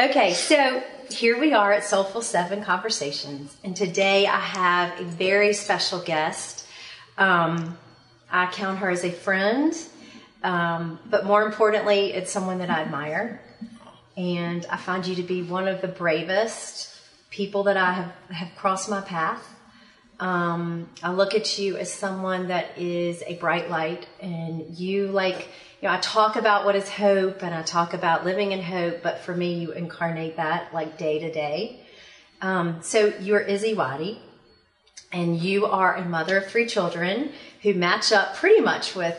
Okay, so here we are at Soulful Seven Conversations, and today I have a very special guest. Um, I count her as a friend, um, but more importantly, it's someone that I admire. And I find you to be one of the bravest people that I have, have crossed my path. Um, I look at you as someone that is a bright light, and you like, you know, I talk about what is hope and I talk about living in hope, but for me, you incarnate that like day to day. Um, so you're Izzy Waddy, and you are a mother of three children who match up pretty much with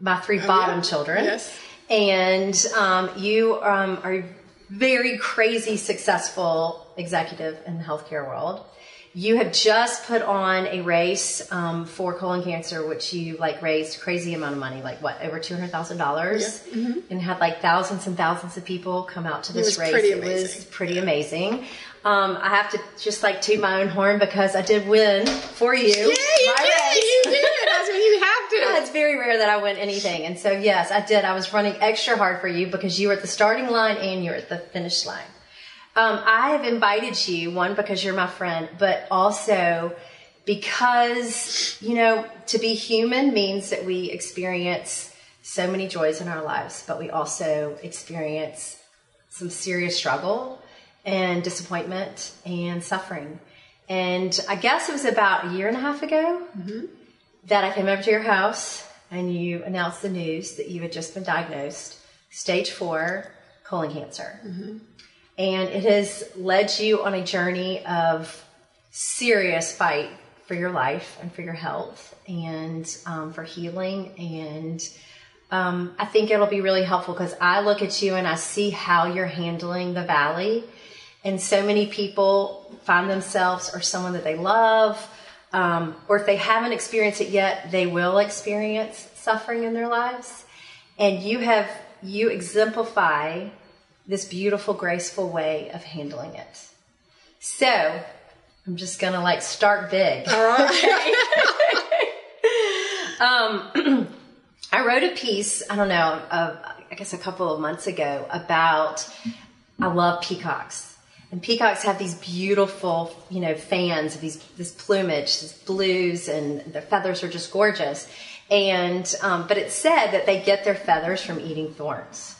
my three Oh, bottom yeah. children. Yes. And um, you um, are a very crazy successful executive in the healthcare world. You have just put on a race um, for colon cancer, which you like raised crazy amount of money, like what over two hundred thousand dollars, and had like thousands and thousands of people come out to this was race. it was amazing. pretty amazing. Um, I have to just like toot my own horn because I did win for you. Yeah, you did. You did. That's when you have to. Yeah, it's very rare that I win anything. And so, yes, I did. I was running extra hard for you because you were at the starting line and you're at the finish line. Um, I have invited you, one, because you're my friend, but also because, you know, to be human means that we experience so many joys in our lives, but we also experience some serious struggle and disappointment and suffering. And I guess it was about a year and a half ago that I came over to your house and you announced the news that you had just been diagnosed stage four colon cancer. And it has led you on a journey of serious fight for your life and for your health and um, for healing. And um, I think it'll be really helpful because I look at you and I see how you're handling the valley. And so many people find themselves or someone that they love, um, or if they haven't experienced it yet, they will experience suffering in their lives. And you have, you exemplify this beautiful, graceful way of handling it. So I'm just gonna like start big. All right. Um, I wrote a piece, I don't know, of, I guess a couple of months ago about I love peacocks. And peacocks have these beautiful, you know, fans of these this plumage, these blues, and their feathers are just gorgeous. And um, but it said that they get their feathers from eating thorns,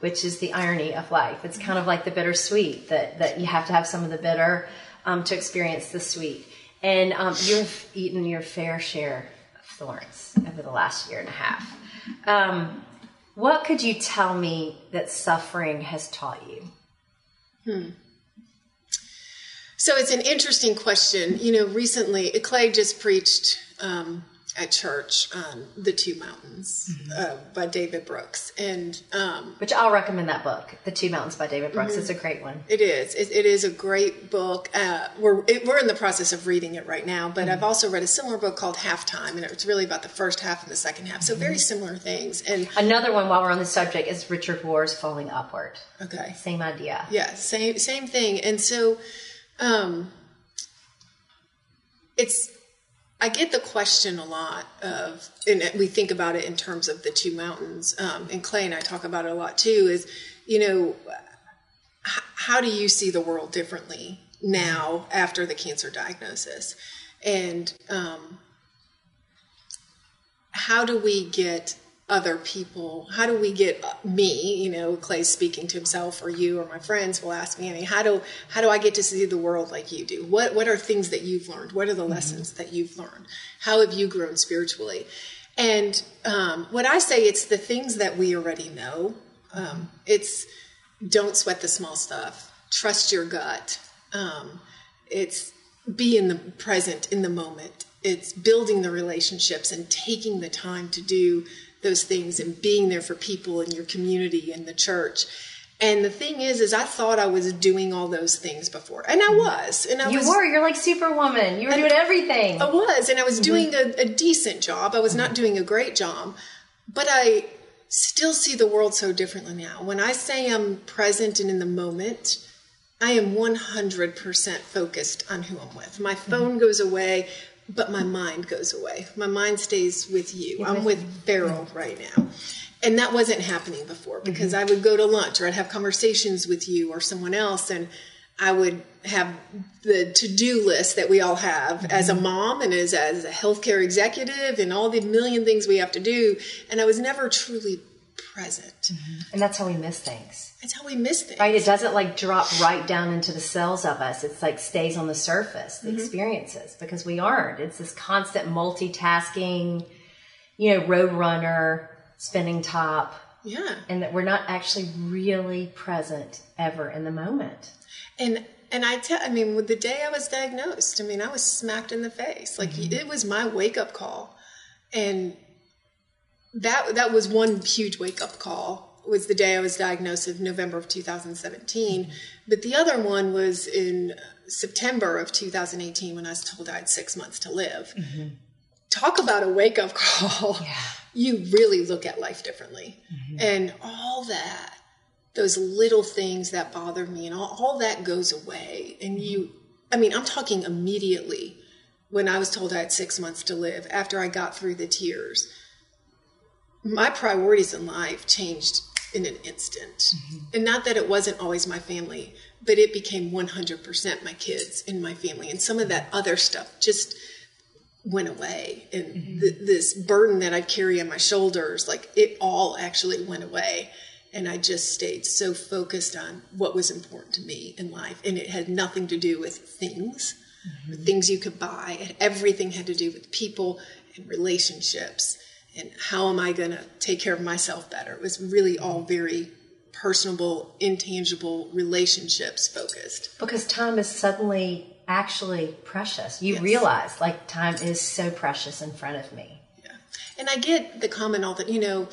which is the irony of life. It's kind of like the bittersweet that that you have to have some of the bitter um, to experience the sweet. And um, you've eaten your fair share of thorns over the last year and a half. Um, what could you tell me that suffering has taught you? Hmm. So it's an interesting question. You know, recently Clay just preached um, at church on the Two Mountains uh, by David Brooks, and um, Which I'll recommend that book, The Two Mountains by David Brooks. It's a great one. it is it, it is a great book. Uh, we're it, we're in the process of reading it right now, but I've also read a similar book called Halftime, and it's really about the first half and the second half. So very similar things. And Another one, while we're on the subject, is Richard Rohr's Falling Upward. okay, Same idea. Yeah, same same thing. And so um it's I get the question a lot of and we think about it in terms of the two mountains. Um and Clay and I talk about it a lot too is you know h- how do you see the world differently now after the cancer diagnosis? And um how do we get other people. How do we get me you know clay speaking to himself or you or my friends will ask me Annie, how do how do i get to see the world like you do? What what are things that you've learned? What are the lessons that you've learned? How have you grown spiritually? And um, what i say it's the things that we already know. Um, it's don't sweat the small stuff. Trust your gut. Um, it's be in the present in the moment. It's building the relationships and taking the time to do those things and being there for people in your community and the church and the thing is is i thought i was doing all those things before and i mm-hmm. was and i You was were. You're like Superwoman. You were doing everything. I was, and I was mm-hmm. doing a, a decent job. I was not doing a great job, but I still see the world so differently now. When I say I'm present and in the moment, I am 100% focused on who I'm with. My mm-hmm. phone goes away, but my mind goes away. My mind stays with you. I'm with Farrell right now. and that wasn't happening before mm-hmm. because I would go to lunch or I'd have conversations with you or someone else and I would have the to-do list that we all have mm-hmm. as a mom and as, as a healthcare executive and all the million things we have to do and I was never truly present. Mm-hmm. And that's how we miss things. That's how we miss things. Right? It doesn't like drop right down into the cells of us. It's like stays on the surface, the mm-hmm. experiences, because we aren't. It's this constant multitasking, you know, road runner, spinning top, Yeah. and that we're not actually really present ever in the moment. And and I tell, I mean, with the day I was diagnosed, I mean, I was smacked in the face. Like mm-hmm. it was my wake up call, and that that was one huge wake up call. Was the day I was diagnosed in November of 2017, but the other one was in September of 2018 when I was told I had six months to live. Mm-hmm. Talk about a wake up call. You really look at life differently, mm-hmm. and all that those little things that bother me and all, all that goes away. And mm-hmm. you i mean i'm talking immediately when i was told i had six months to live after i got through the tears my priorities in life changed in an instant. Mm-hmm. And not that it wasn't always my family but it became 100% my kids and my family. And some of that other stuff just went away. And mm-hmm. th- this burden that i carry on my shoulders like it all actually went away. And I just stayed so focused on what was important to me in life. And it had nothing to do with things, with things you could buy. Everything had to do with people and relationships and how am I going to take care of myself better. It was really all very personable, intangible relationships focused. Because time is suddenly actually precious. You Yes. realize like time is so precious in front of me. Yeah. And I get the comment all that, you know,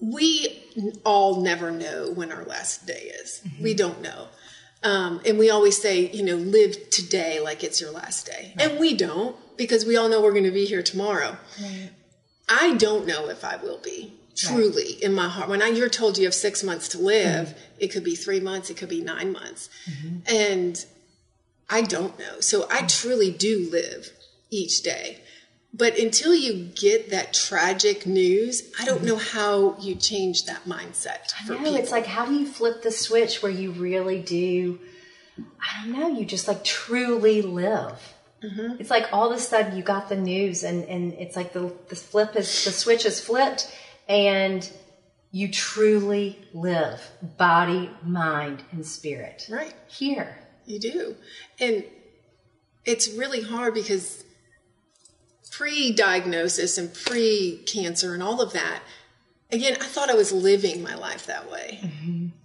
we all never know when our last day is. We don't know. Um, and we always say, you know, live today like it's your last day. And we don't because we all know we're going to be here tomorrow. I don't know if I will be truly in my heart. When I, you're told you have six months to live, mm-hmm. it could be three months, it could be nine months. Mm-hmm. And I don't know. So I mm-hmm. truly do live each day. But until you get that tragic news, I don't know how you change that mindset for No, people. it's like how do you flip the switch where you really do? I don't know. You just like truly live. Mm-hmm. It's like all of a sudden you got the news, and and it's like the the flip is the switch is flipped, and you truly live, body, mind, and spirit right. here. You do. And it's really hard because pre diagnosis and pre cancer and all of that, again, I thought I was living my life that way.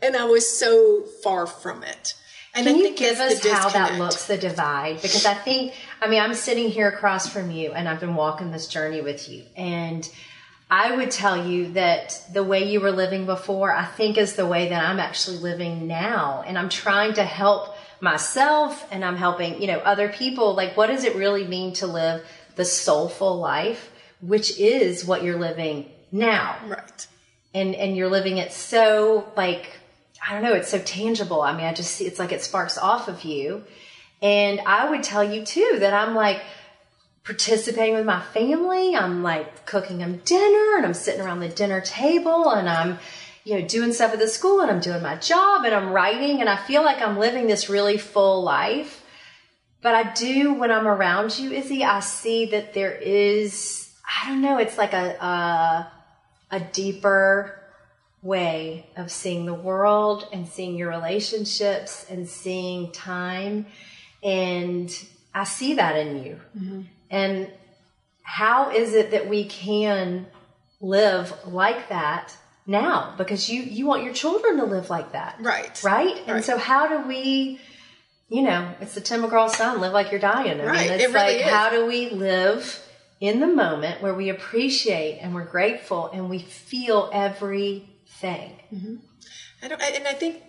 And I was so far from it. And Can I you give us how that looks, the divide? Because I think, I mean, I'm sitting here across from you and I've been walking this journey with you. And I would tell you that the way you were living before, I think is the way that I'm actually living now. And I'm trying to help myself and I'm helping, you know, other people. Like, what does it really mean to live the soulful life, which is what you're living now? Right. and and you're living it so like I don't know, it's so tangible. I mean, I just see it's like it sparks off of you. And I would tell you too that I'm like participating with my family. I'm like cooking them dinner and I'm sitting around the dinner table and I'm you know doing stuff at the school and I'm doing my job and I'm writing and I feel like I'm living this really full life. But I do when I'm around you, Izzy, I see that there is I don't know, it's like a a, a deeper way of seeing the world and seeing your relationships and seeing time. And I see that in you. Mm-hmm. And how is it that we can live like that now? Because you, you want your children to live like that. Right. Right? And Right. so how do we, you know, it's the Tim McGraw song, live like you're dying. I Right. mean, it's It really like, is. how do we live in the moment where we appreciate and we're grateful and we feel everything? I don't, and I think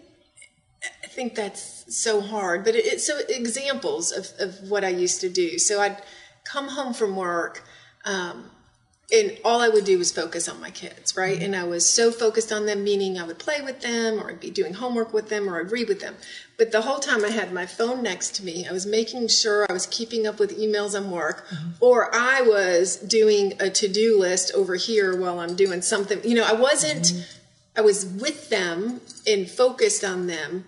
I think that's so hard. But it, it's so examples of, of what I used to do. So I'd come home from work, um, and all I would do was focus on my kids, right? And I was so focused on them, meaning I would play with them or I'd be doing homework with them or I'd read with them. But the whole time I had my phone next to me, I was making sure I was keeping up with emails and work, mm-hmm. or I was doing a to do list over here while I'm doing something. You know, I wasn't, mm-hmm. I was with them and focused on them,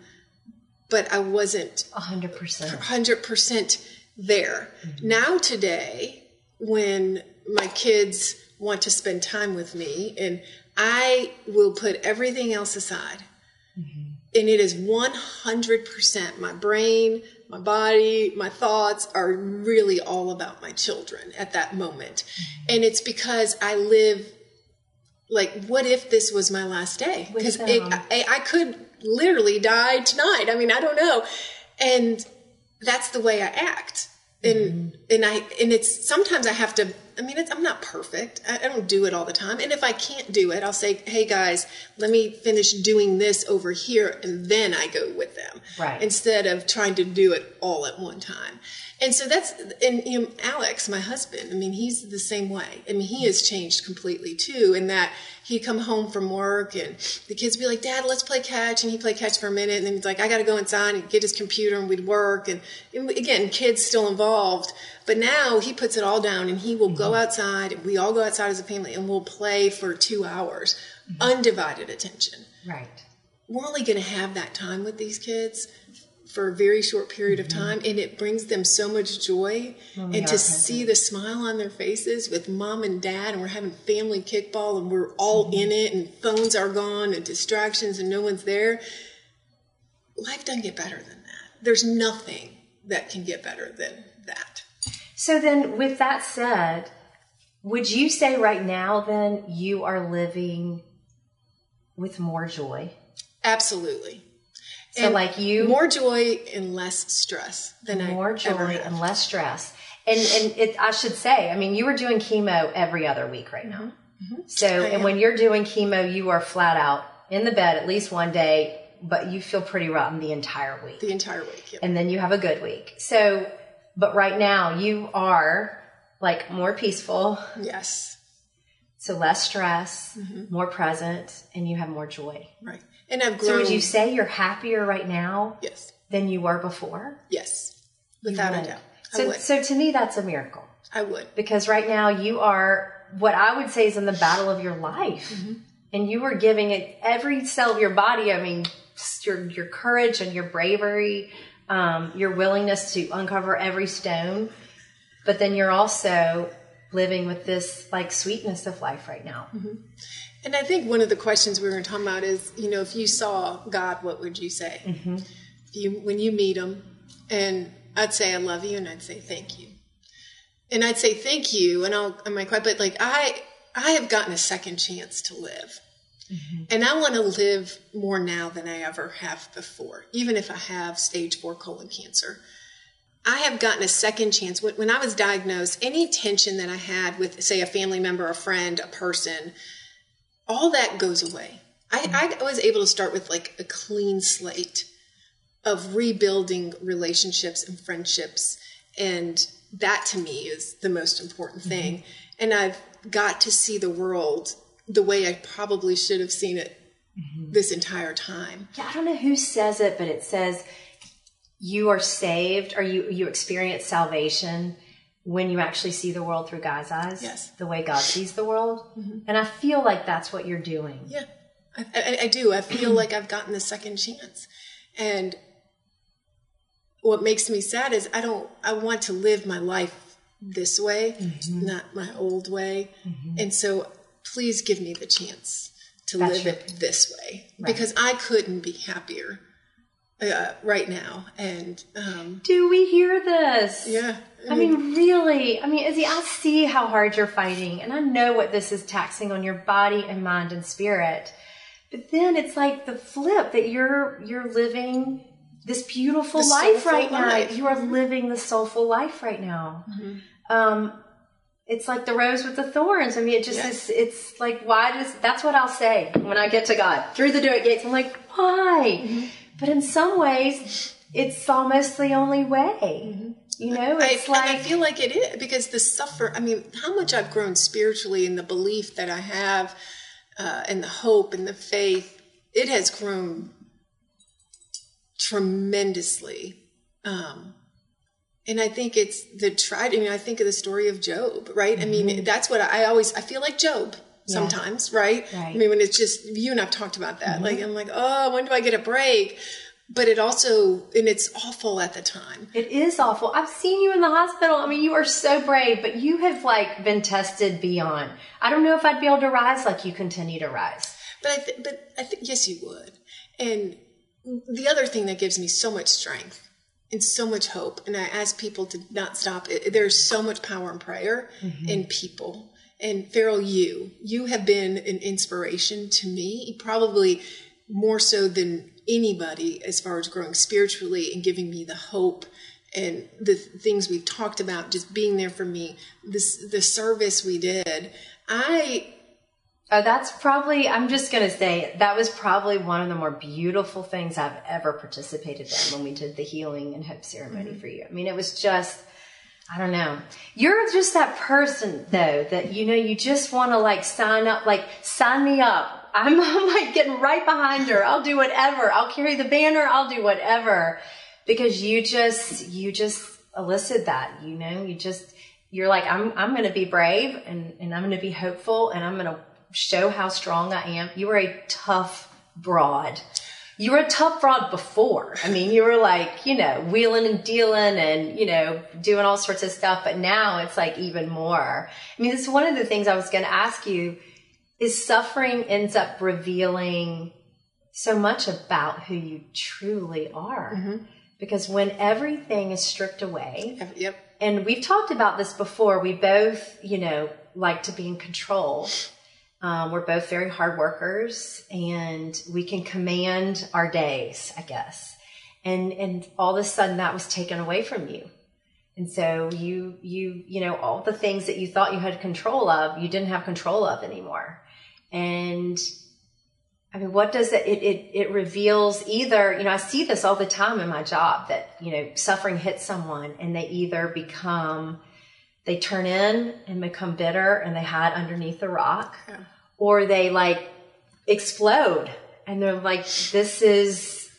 but I wasn't 100%. 100% there. Mm-hmm. Now, today, when my kids want to spend time with me and I will put everything else aside. Mm-hmm. And it is 100% my brain, my body, my thoughts are really all about my children at that moment. Mm-hmm. And it's because I live like, what if this was my last day? Because I, I could literally die tonight. I mean, I don't know. And that's the way I act and mm-hmm. and I and it's sometimes I have to. I mean, I'm not perfect. I, I, don't do it all the time. And if I can't do it, I'll say, "Hey guys, let me finish doing this over here, and then I go with them." Right. Instead of trying to do it all at one time. And so that's and you know, Alex, my husband. I mean, he's the same way. I mean, he has changed completely too. In that he'd come home from work and the kids would be like, Dad, let's play catch. And he'd play catch for a minute. And then he's like, I got to go inside and get his computer and we'd work. And, again, kids still involved. But now he puts it all down and he will mm-hmm. go outside. We all go outside as a family and we'll play for two hours, mm-hmm. undivided attention. Right. We're only going to have that time with these kids for a very short period of mm-hmm. time and it brings them so much joy and to see the smile on their faces with mom and dad and we're having family kickball and we're all mm-hmm. in it and phones are gone and distractions and no one's there life doesn't get better than that there's nothing that can get better than that so then with that said would you say right now then you are living with more joy absolutely so and like you more joy and less stress than more I more joy and less stress. And and it, I should say, I mean, you were doing chemo every other week right now. Mm-hmm. So and when you're doing chemo, you are flat out in the bed at least one day, but you feel pretty rotten the entire week. The entire week, yep. and then you have a good week. So, but right now you are like more peaceful. Yes. So less stress, mm-hmm. more present, and you have more joy. Right. And I've grown. So would you say you're happier right now? Yes. Than you were before? Yes. Without a doubt. I so, would. so to me, that's a miracle. I would. Because right now you are what I would say is in the battle of your life. Mm-hmm. And you are giving it every cell of your body. I mean, your, your courage and your bravery, um, your willingness to uncover every stone. But then you're also living with this like sweetness of life right now. Mm-hmm. And I think one of the questions we were talking about is, you know, if you saw God, what would you say? Mm-hmm. You when you meet Him, and I'd say I love you, and I'd say thank you, and I'd say thank you, and I'll I might quite, but like I I have gotten a second chance to live. Mm-hmm. And I want to live more now than I ever have before, even if I have stage four colon cancer. I have gotten a second chance. When I was diagnosed, any tension that I had with, say, a family member, a friend, a person, all that goes away. I, I was able to start with like a clean slate of rebuilding relationships and friendships. And that to me is the most important thing. Mm-hmm. And I've got to see the world the way I probably should have seen it mm-hmm. this entire time. Yeah, I don't know who says it, but it says you are saved or you, you experience salvation when you actually see the world through God's eyes, yes. the way God sees the world. Mm-hmm. And I feel like that's what you're doing. Yeah, I, I, I do. I feel like I've gotten the second chance. And what makes me sad is I don't, I want to live my life this way, mm-hmm. not my old way. Mm-hmm. And so please give me the chance to that's live your, it this way right. because I couldn't be happier uh, right now. And um, do we hear this? Yeah. I mean, I mean, really. I mean, Izzy, I see how hard you're fighting, and I know what this is taxing on your body and mind and spirit. But then it's like the flip that you're you're living this beautiful life right life. now. You are living the soulful life right now. Mm-hmm. Um, it's like the rose with the thorns. I mean, it just yes. is. It's like why does that's what I'll say when I get to God through the door gates. I'm like, why? Mm-hmm but in some ways, it's almost the only way. Mm-hmm. You know, I, it's I like feel like it is because the suffer. I mean, how much I've grown spiritually in the belief that I have, uh, and the hope and the faith. It has grown tremendously, um, and I think it's the tried. I mean, I think of the story of Job, right? I mean, mm-hmm. that's what I always. I feel like Job sometimes, right? Right. I mean, when it's just you and I've talked about that. Mm-hmm. Like I'm like, oh, when do I get a break? But it also, and it's awful at the time. It is awful. I've seen you in the hospital. I mean, you are so brave, but you have like been tested beyond. I don't know if I'd be able to rise like you continue to rise. But I th- but I think yes, you would. And the other thing that gives me so much strength and so much hope, and I ask people to not stop. It, there's so much power in prayer mm-hmm. in people. And Farrell, you you have been an inspiration to me, probably more so than anybody as far as growing spiritually and giving me the hope and the things we've talked about just being there for me this the service we did i Oh, that's probably, I'm just going to say, that was probably one of the more beautiful things I've ever participated in when we did the healing and hope ceremony mm-hmm. for you. I mean, it was just, I don't know. You're just that person, though, that, you know, you just want to like sign up, like, sign me up. I'm, I'm like getting right behind her. I'll do whatever. I'll carry the banner. I'll do whatever. Because you just, you just elicit that, you know, you just, you're like, I'm, I'm going to be brave and, and I'm going to be hopeful and I'm going to show how strong I am. You were a tough broad. You were a tough broad before. I mean, you were like, you know, wheeling and dealing and, you know, doing all sorts of stuff. But now it's like even more. I mean, this is one of the things I was going to ask you is suffering ends up revealing so much about who you truly are. Mm-hmm. Because when everything is stripped away, yep and we've talked about this before. We both, you know, like to be in control. Um, we're both very hard workers, and we can command our days, I guess. And and all of a sudden, that was taken away from you, and so you you you know all the things that you thought you had control of, you didn't have control of anymore. And I mean, what does it, it, it, it reveals either, you know, I see this all the time in my job that, you know, suffering hits someone and they either become, they turn in and become bitter and they hide underneath the rock or they like explode and they're like, this is,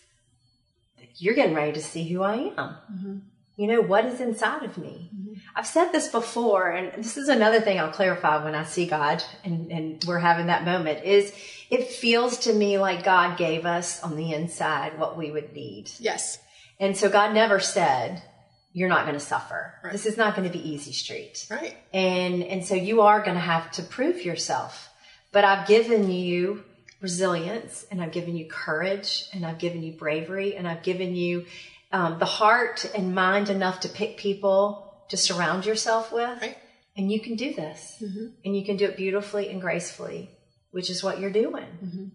you're getting ready to see who I am. Mm-hmm. You know, what is inside of me? Mm-hmm. I've said this before, and this is another thing I'll clarify when I see God and, and we're having that moment is it feels to me like God gave us on the inside what we would need. yes And so God never said, you're not going to suffer. This is not going to be easy street. right And, and so you are going to have to prove yourself. But I've given you resilience and I've given you courage and I've given you bravery and I've given you um, the heart and mind enough to pick people to surround yourself with. right And you can do this. And you can do it beautifully and gracefully, which is what you're doing.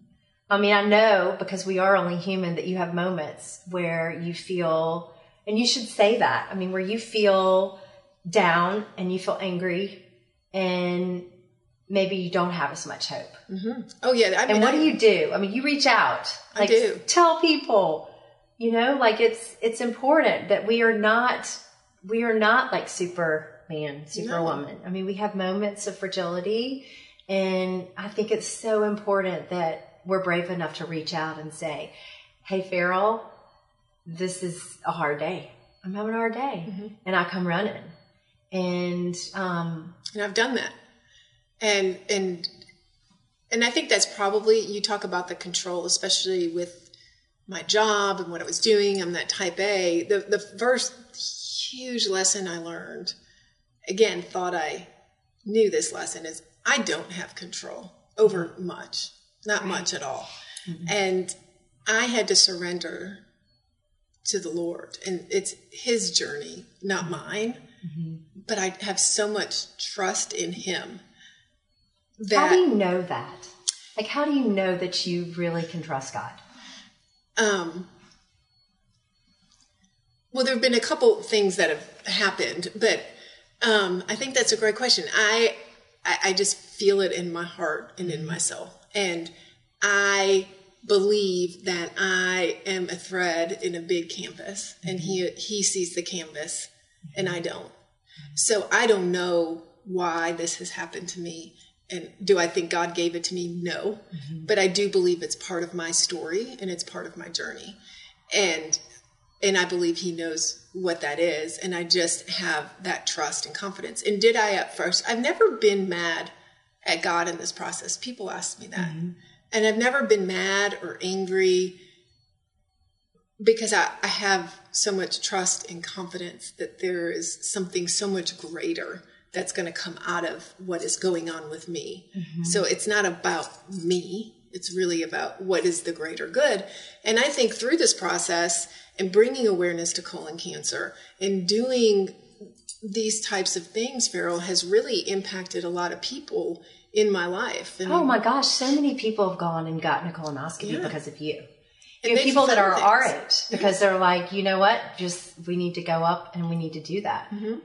I mean, I know because we are only human that you have moments where you feel, and you should say that. I mean, where you feel down and you feel angry and maybe you don't have as much hope. oh yeah I mean, And what I- do you do? I mean, you reach out. I Like, do. Tell people, you know, like it's, it's important that we are not, we are not like Superman, Superwoman. I mean, we have moments of fragility and I think it's so important that we're brave enough to reach out and say, Hey, Farrell, this is a hard day. I'm having a hard day. Mm-hmm. And I come running. And, um, and I've done that. And and and I think that's probably you talk about the control, especially with my job and what I was doing. I'm that type A. The the first huge lesson I learned, again, thought I knew this lesson is I don't have control over mm-hmm. much, not much at all. Mm-hmm. And I had to surrender to the Lord, and it's His journey, not mm-hmm. mine. But I have so much trust in Him how do you know that? Like, how do you know that you really can trust God? um, well, there have been a couple things that have happened, but um, I think that's a great question. I, I I just feel it in my heart and in my soul, and I believe that I am a thread in a big canvas, and he he sees the canvas and I don't. So I don't know why this has happened to me. And do I think God gave it to me? No. Mm-hmm. But I do believe it's part of my story and it's part of my journey. And and I believe he knows what that is. And I just have that trust and confidence. And did I at first? I've never been mad at God in this process. People ask me that. Mm-hmm. And I've never been mad or angry because I, I have so much trust and confidence that there is something so much greater that's going to come out of what is going on with me. Mm-hmm. So it's not about me. It's really about what is the greater good. And I think through this process and bringing awareness to colon cancer and doing these types of things, Farrell, has really impacted a lot of people in my life. And oh my gosh, so many people have gone and gotten a colonoscopy yeah. because of you. You know, people that are things. our age because they're like, you know what? Just we need to go up and we need to do that. Mm-hmm.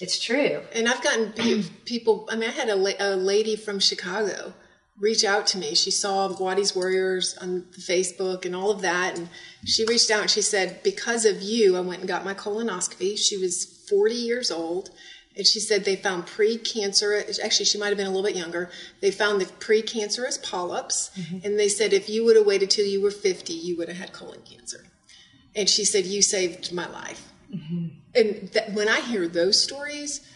It's true. And I've gotten people. I mean, I had a, a lady from Chicago reach out to me. She saw Waddy's Warriors on Facebook and all of that, and she reached out and she said, "Because of you, I went and got my colonoscopy." She was 40 years old and she said they found precancerous, actually, she might have been a little bit younger. They found the precancerous polyps. Mm-hmm. And they said if you would have waited till you were 50, you would have had colon cancer. And she said, You saved my life. Mm-hmm. And that, when I hear those stories,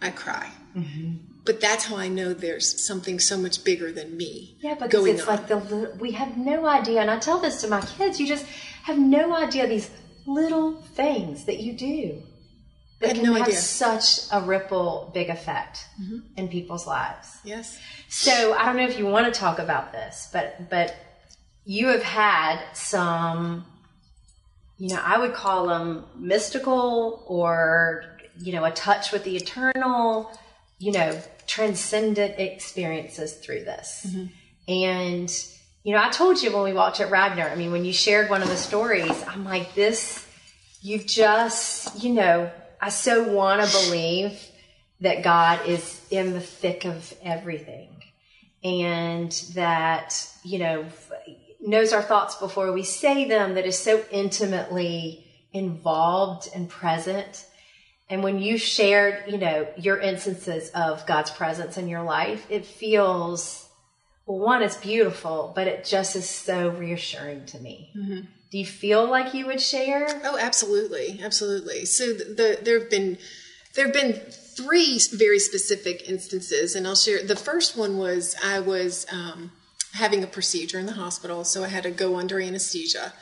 I cry. Mm-hmm. But that's how I know there's something so much bigger than me. Yeah, because it's on. like the we have no idea, and I tell this to my kids. You just have no idea these little things that you do that can no have idea. such a ripple big effect mm-hmm. in people's lives. Yes. So I don't know if you want to talk about this, but but you have had some, you know, I would call them mystical or you know a touch with the eternal, you know, transcendent experiences through this, mm-hmm. and. You know, I told you when we walked at Ragnar, I mean, when you shared one of the stories, I'm like, this, you've just, you know, I so want to believe that God is in the thick of everything and that, you know, knows our thoughts before we say them, that is so intimately involved and present. And when you shared, you know, your instances of God's presence in your life, it feels, well, one, it's beautiful, but it just is so reassuring to me. Mm-hmm do you feel like you would share? Oh, absolutely, absolutely. So the, there have been there have been three very specific instances, and I'll share. The first one was I was um, having a procedure in the hospital, so I had to go under anesthesia,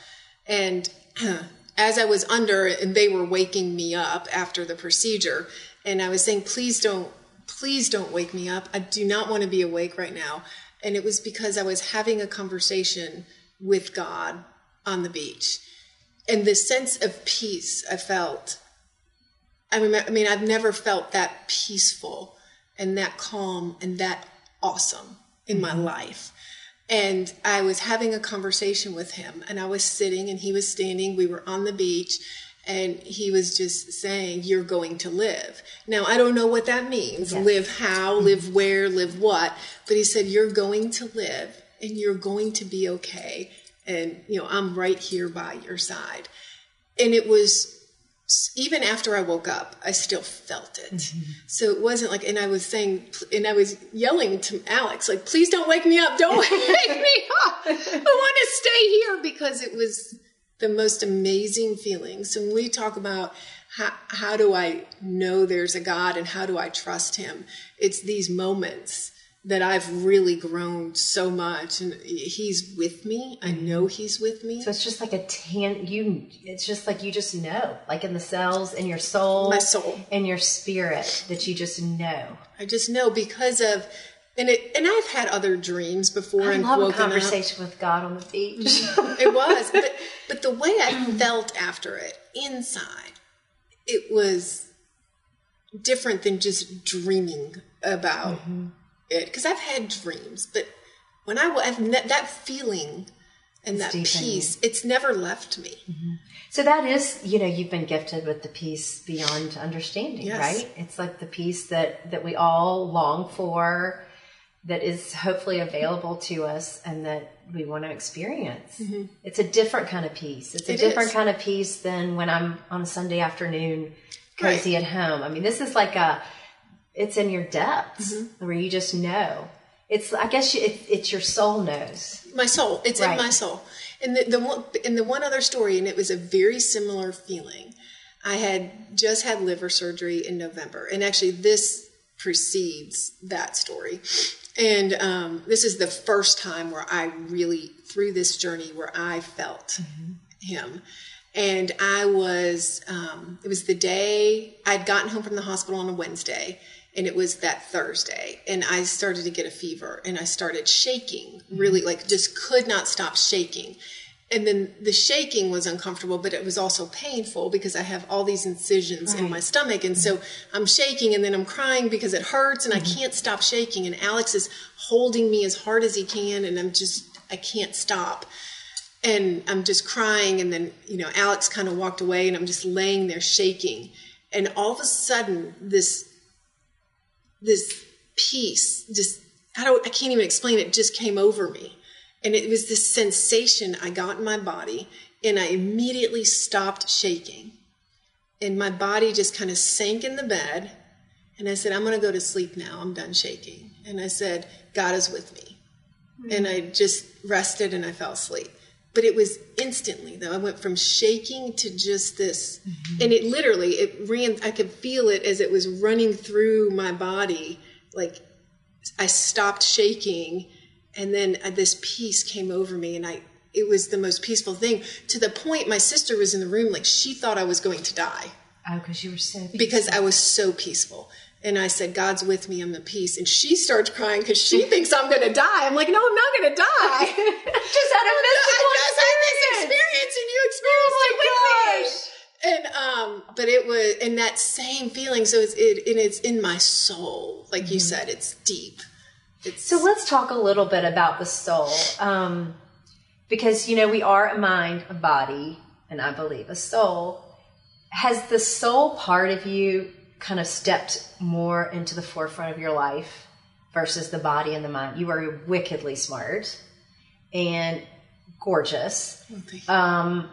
and as I was under, and they were waking me up after the procedure, and I was saying, "Please don't, please don't wake me up. I do not want to be awake right now." And it was because I was having a conversation with God on the beach. And the sense of peace I felt, I, remember, I mean, I've never felt that peaceful and that calm and that awesome in mm-hmm. my life. And I was having a conversation with him, and I was sitting and he was standing. We were on the beach, and he was just saying, You're going to live. Now, I don't know what that means yes. live how, mm-hmm. live where, live what. But he said, You're going to live, and you're going to be okay and you know i'm right here by your side and it was even after i woke up i still felt it. Mm-hmm. so it wasn't like and i was saying and i was yelling to alex like please don't wake me up. Don't wake me up. I want to stay here because it was the most amazing feeling. So when we talk about how, how do i know there's a god and how do i trust him it's these moments that I've really grown so much and he's with me. I know he's with me. So it's just like a tan you it's just like you just know, like in the cells in your soul, my soul, in your spirit that you just know. I just know because of and it and I've had other dreams before I and love a conversation up. with God on the beach. it was, but but the way I felt after it inside, it was different than just dreaming about mm-hmm because I've had dreams, but when I will have ne- that feeling and it's that peace, it's never left me. Mm-hmm. So that is, you know, you've been gifted with the peace beyond understanding, yes. right? It's like the peace that that we all long for, that is hopefully available to us, and that we want to experience. Mm-hmm. It's a different kind of peace. It's a it different is. kind of peace than when I'm on a Sunday afternoon cozy at home. I mean, this is like a, it's in your depths Mm-hmm. where you just know. It's, I guess you, it, it's your soul knows. my soul it's Right. in my soul and the, the one and the one other story and it was a very similar feeling i had just had liver surgery in november and actually this precedes that story and um, this is the first time where i really through this journey where i felt him and i was um, it was the day i'd gotten home from the hospital on a wednesday and it was that Thursday, and I started to get a fever, and I started shaking, really mm-hmm. like just could not stop shaking. And then the shaking was uncomfortable, but it was also painful because I have all these incisions in my stomach, and so mm-hmm. I'm shaking, and then I'm crying because it hurts, and I mm-hmm. can't stop shaking. And Alex is holding me as hard as he can, and I'm just I can't stop and I'm just crying. And then, you know, Alex kind of walked away and I'm just laying there shaking. And all of a sudden, this, this peace, just, I don't, I can't even explain it, just came over me. And it was this sensation I got in my body and I immediately stopped shaking. And my body just kind of sank in the bed. And I said, I'm going to go to sleep now. I'm done shaking. And I said, God is with me and I just rested and I fell asleep. But it was instantly though. I went from shaking to just this, and it literally it ran. I could feel it as it was running through my body. Like I stopped shaking, and then uh, this peace came over me, and I. It was the most peaceful thing to the point my sister was in the room, like she thought I was going to die Oh, because you were so because I was so peaceful. And I said, God's with me, I'm at peace. And she starts crying because she thinks I'm going to die. I'm like, no, I'm not going to die. just had a I mystical just had this experience and you experienced it with me. And um, but it was in that same feeling. So it's it and it's in my soul, like you said, it's deep. It's So let's talk a little bit about the soul. Um, because, you know, we are a mind, a body, and I believe a soul. Has the soul part of you kind of stepped more into the forefront of your life versus the body and the mind? You are wickedly smart and gorgeous. Um,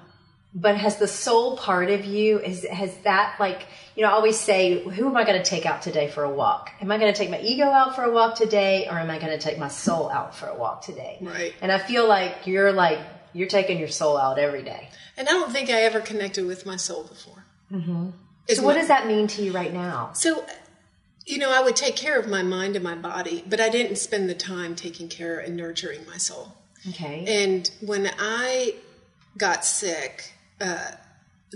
but has the soul part of you is has that like you know I always say who am i going to take out today for a walk am i going to take my ego out for a walk today or am i going to take my soul out for a walk today Right. and i feel like you're like you're taking your soul out every day and I don't think I ever connected with my soul before. Mm-hmm. So what does that mean to you right now So, you know, I would take care of my mind and my body, but I didn't spend the time taking care and nurturing my soul. okay And when I got sick, uh,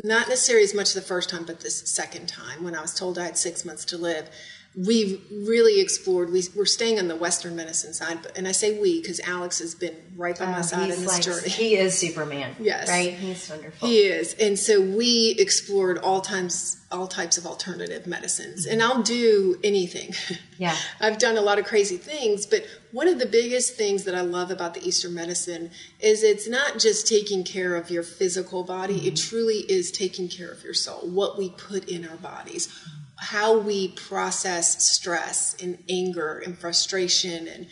not necessarily as much the first time, but this second time, when I was told I had six months to live, we really explored. We, we're staying on the Western medicine side, but, and I say we because Alex has been right by my Oh, side in this like journey. he is superman Yes. right he's wonderful He is, and so we explored all times, all types of alternative medicines, and I'll do anything. Yeah. I've done a lot of crazy things, but one of the biggest things that I love about the Eastern medicine is it's not just taking care of your physical body; it mm-hmm. truly is taking care of your soul. What we put in our bodies, how we process stress and anger and frustration and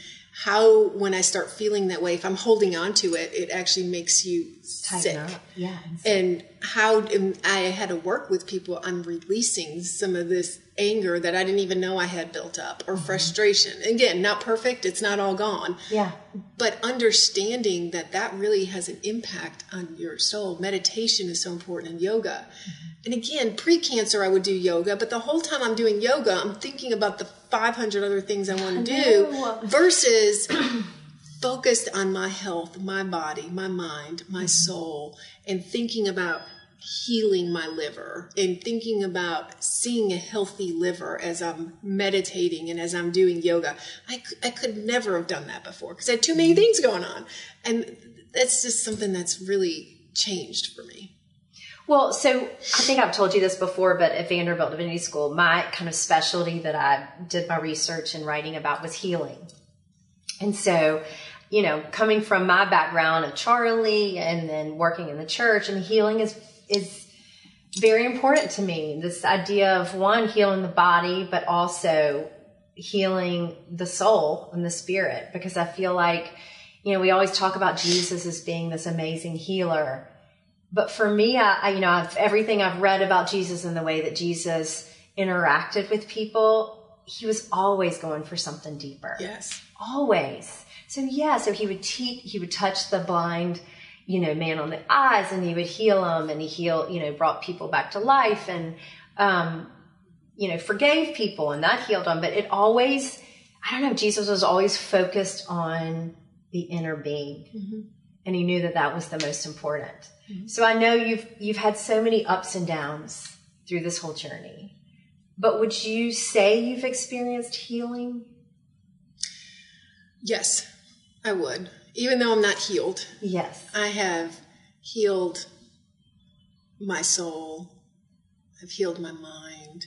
how when I start feeling that way, if I'm holding on to it, it actually makes you Tighten sick. up. yeah And how I had to work with people on releasing some of this anger that I didn't even know I had built up or mm-hmm. frustration. Again, not perfect, it's not all gone. yeah But understanding that that really has an impact on your soul. Meditation is so important in yoga. Mm-hmm. And again, pre cancer, I would do yoga, but the whole time I'm doing yoga, I'm thinking about the 500 other things I want to do versus focused on my health, my body, my mind, my mm-hmm. soul, and thinking about healing my liver and thinking about seeing a healthy liver as I'm meditating and as I'm doing yoga. I, I could never have done that before because I had too many mm. things going on. And that's just something that's really changed for me. Well, so I think I've told you this before, but at Vanderbilt Divinity School, my kind of specialty that I did my research and writing about was healing. And so, you know, coming from my background of Charlie and then working in the church, and healing is is very important to me. This idea of one healing the body, but also healing the soul and the spirit, because I feel like, you know, we always talk about Jesus as being this amazing healer, but for me, I, I you know, I've, everything I've read about Jesus and the way that Jesus interacted with people, he was always going for something deeper. Yes. Always. So yeah, so he would teach, he would touch the blind, you know, man on the eyes and he would heal them and he healed, you know, brought people back to life and, um, you know, forgave people and that healed them. But it always, I don't know, Jesus was always focused on the inner being. Mm-hmm. And he knew that that was the most important. Mm-hmm. So I know you've, you've had so many ups and downs through this whole journey. But would you say you've experienced healing? Yes, I would. Even though I'm not healed. Yes. I have healed my soul. I've healed my mind,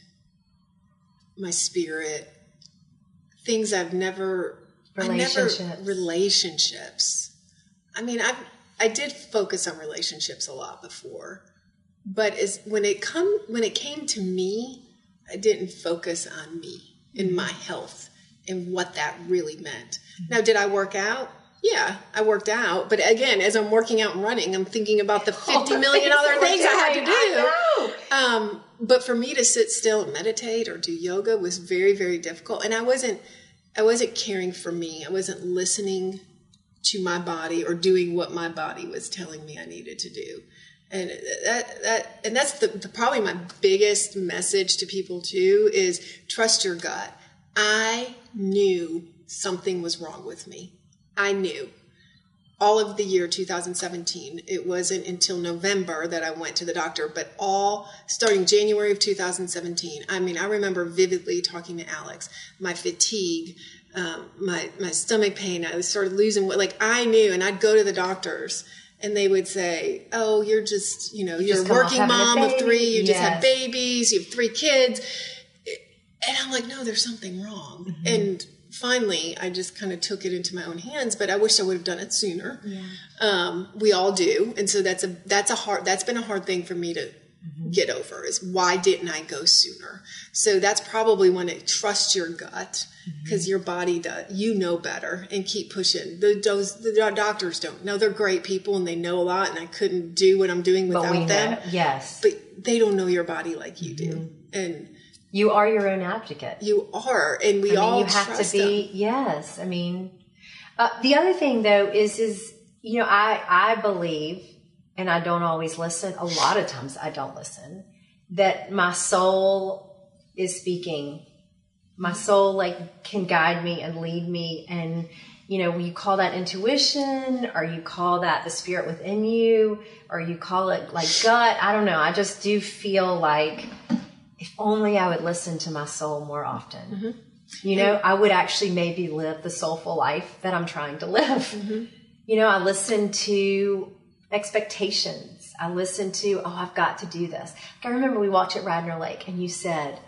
my spirit, things I've never relationships. I never, relationships. I mean, I I did focus on relationships a lot before, but as when it come when it came to me, I didn't focus on me and mm-hmm. my health and what that really meant. Mm-hmm. Now, did I work out? Yeah, I worked out. But again, as I'm working out and running, I'm thinking about the 50 million other things I had to do. Um, but for me to sit still and meditate or do yoga was very, very difficult. And I wasn't, I wasn't caring for me. I wasn't listening to my body or doing what my body was telling me I needed to do and that that and that's the, the, probably my biggest message to people too is trust your gut i knew something was wrong with me i knew all of the year 2017 it wasn't until november that i went to the doctor but all starting january of 2017 i mean i remember vividly talking to alex my fatigue um, my my stomach pain i started losing weight. like i knew and i'd go to the doctors and they would say, "Oh, you're just, you know, you are a working mom of three. You yes. just have babies. You have three kids." And I'm like, "No, there's something wrong." Mm-hmm. And finally, I just kind of took it into my own hands. But I wish I would have done it sooner. Yeah. Um, we all do, and so that's a that's a hard that's been a hard thing for me to mm-hmm. get over. Is why didn't I go sooner? So that's probably when it trust your gut because mm-hmm. your body does you know better and keep pushing the those the doctors don't know they're great people and they know a lot and i couldn't do what i'm doing without them know. yes but they don't know your body like you do mm-hmm. and you are your own advocate you are and we I mean, all you have to be them. yes i mean uh, the other thing though is is you know i i believe and i don't always listen a lot of times i don't listen that my soul is speaking my soul like can guide me and lead me and you know you call that intuition or you call that the spirit within you or you call it like gut i don't know i just do feel like if only i would listen to my soul more often mm-hmm. you know i would actually maybe live the soulful life that i'm trying to live mm-hmm. you know i listen to expectations i listen to oh i've got to do this i remember we walked at radnor lake and you said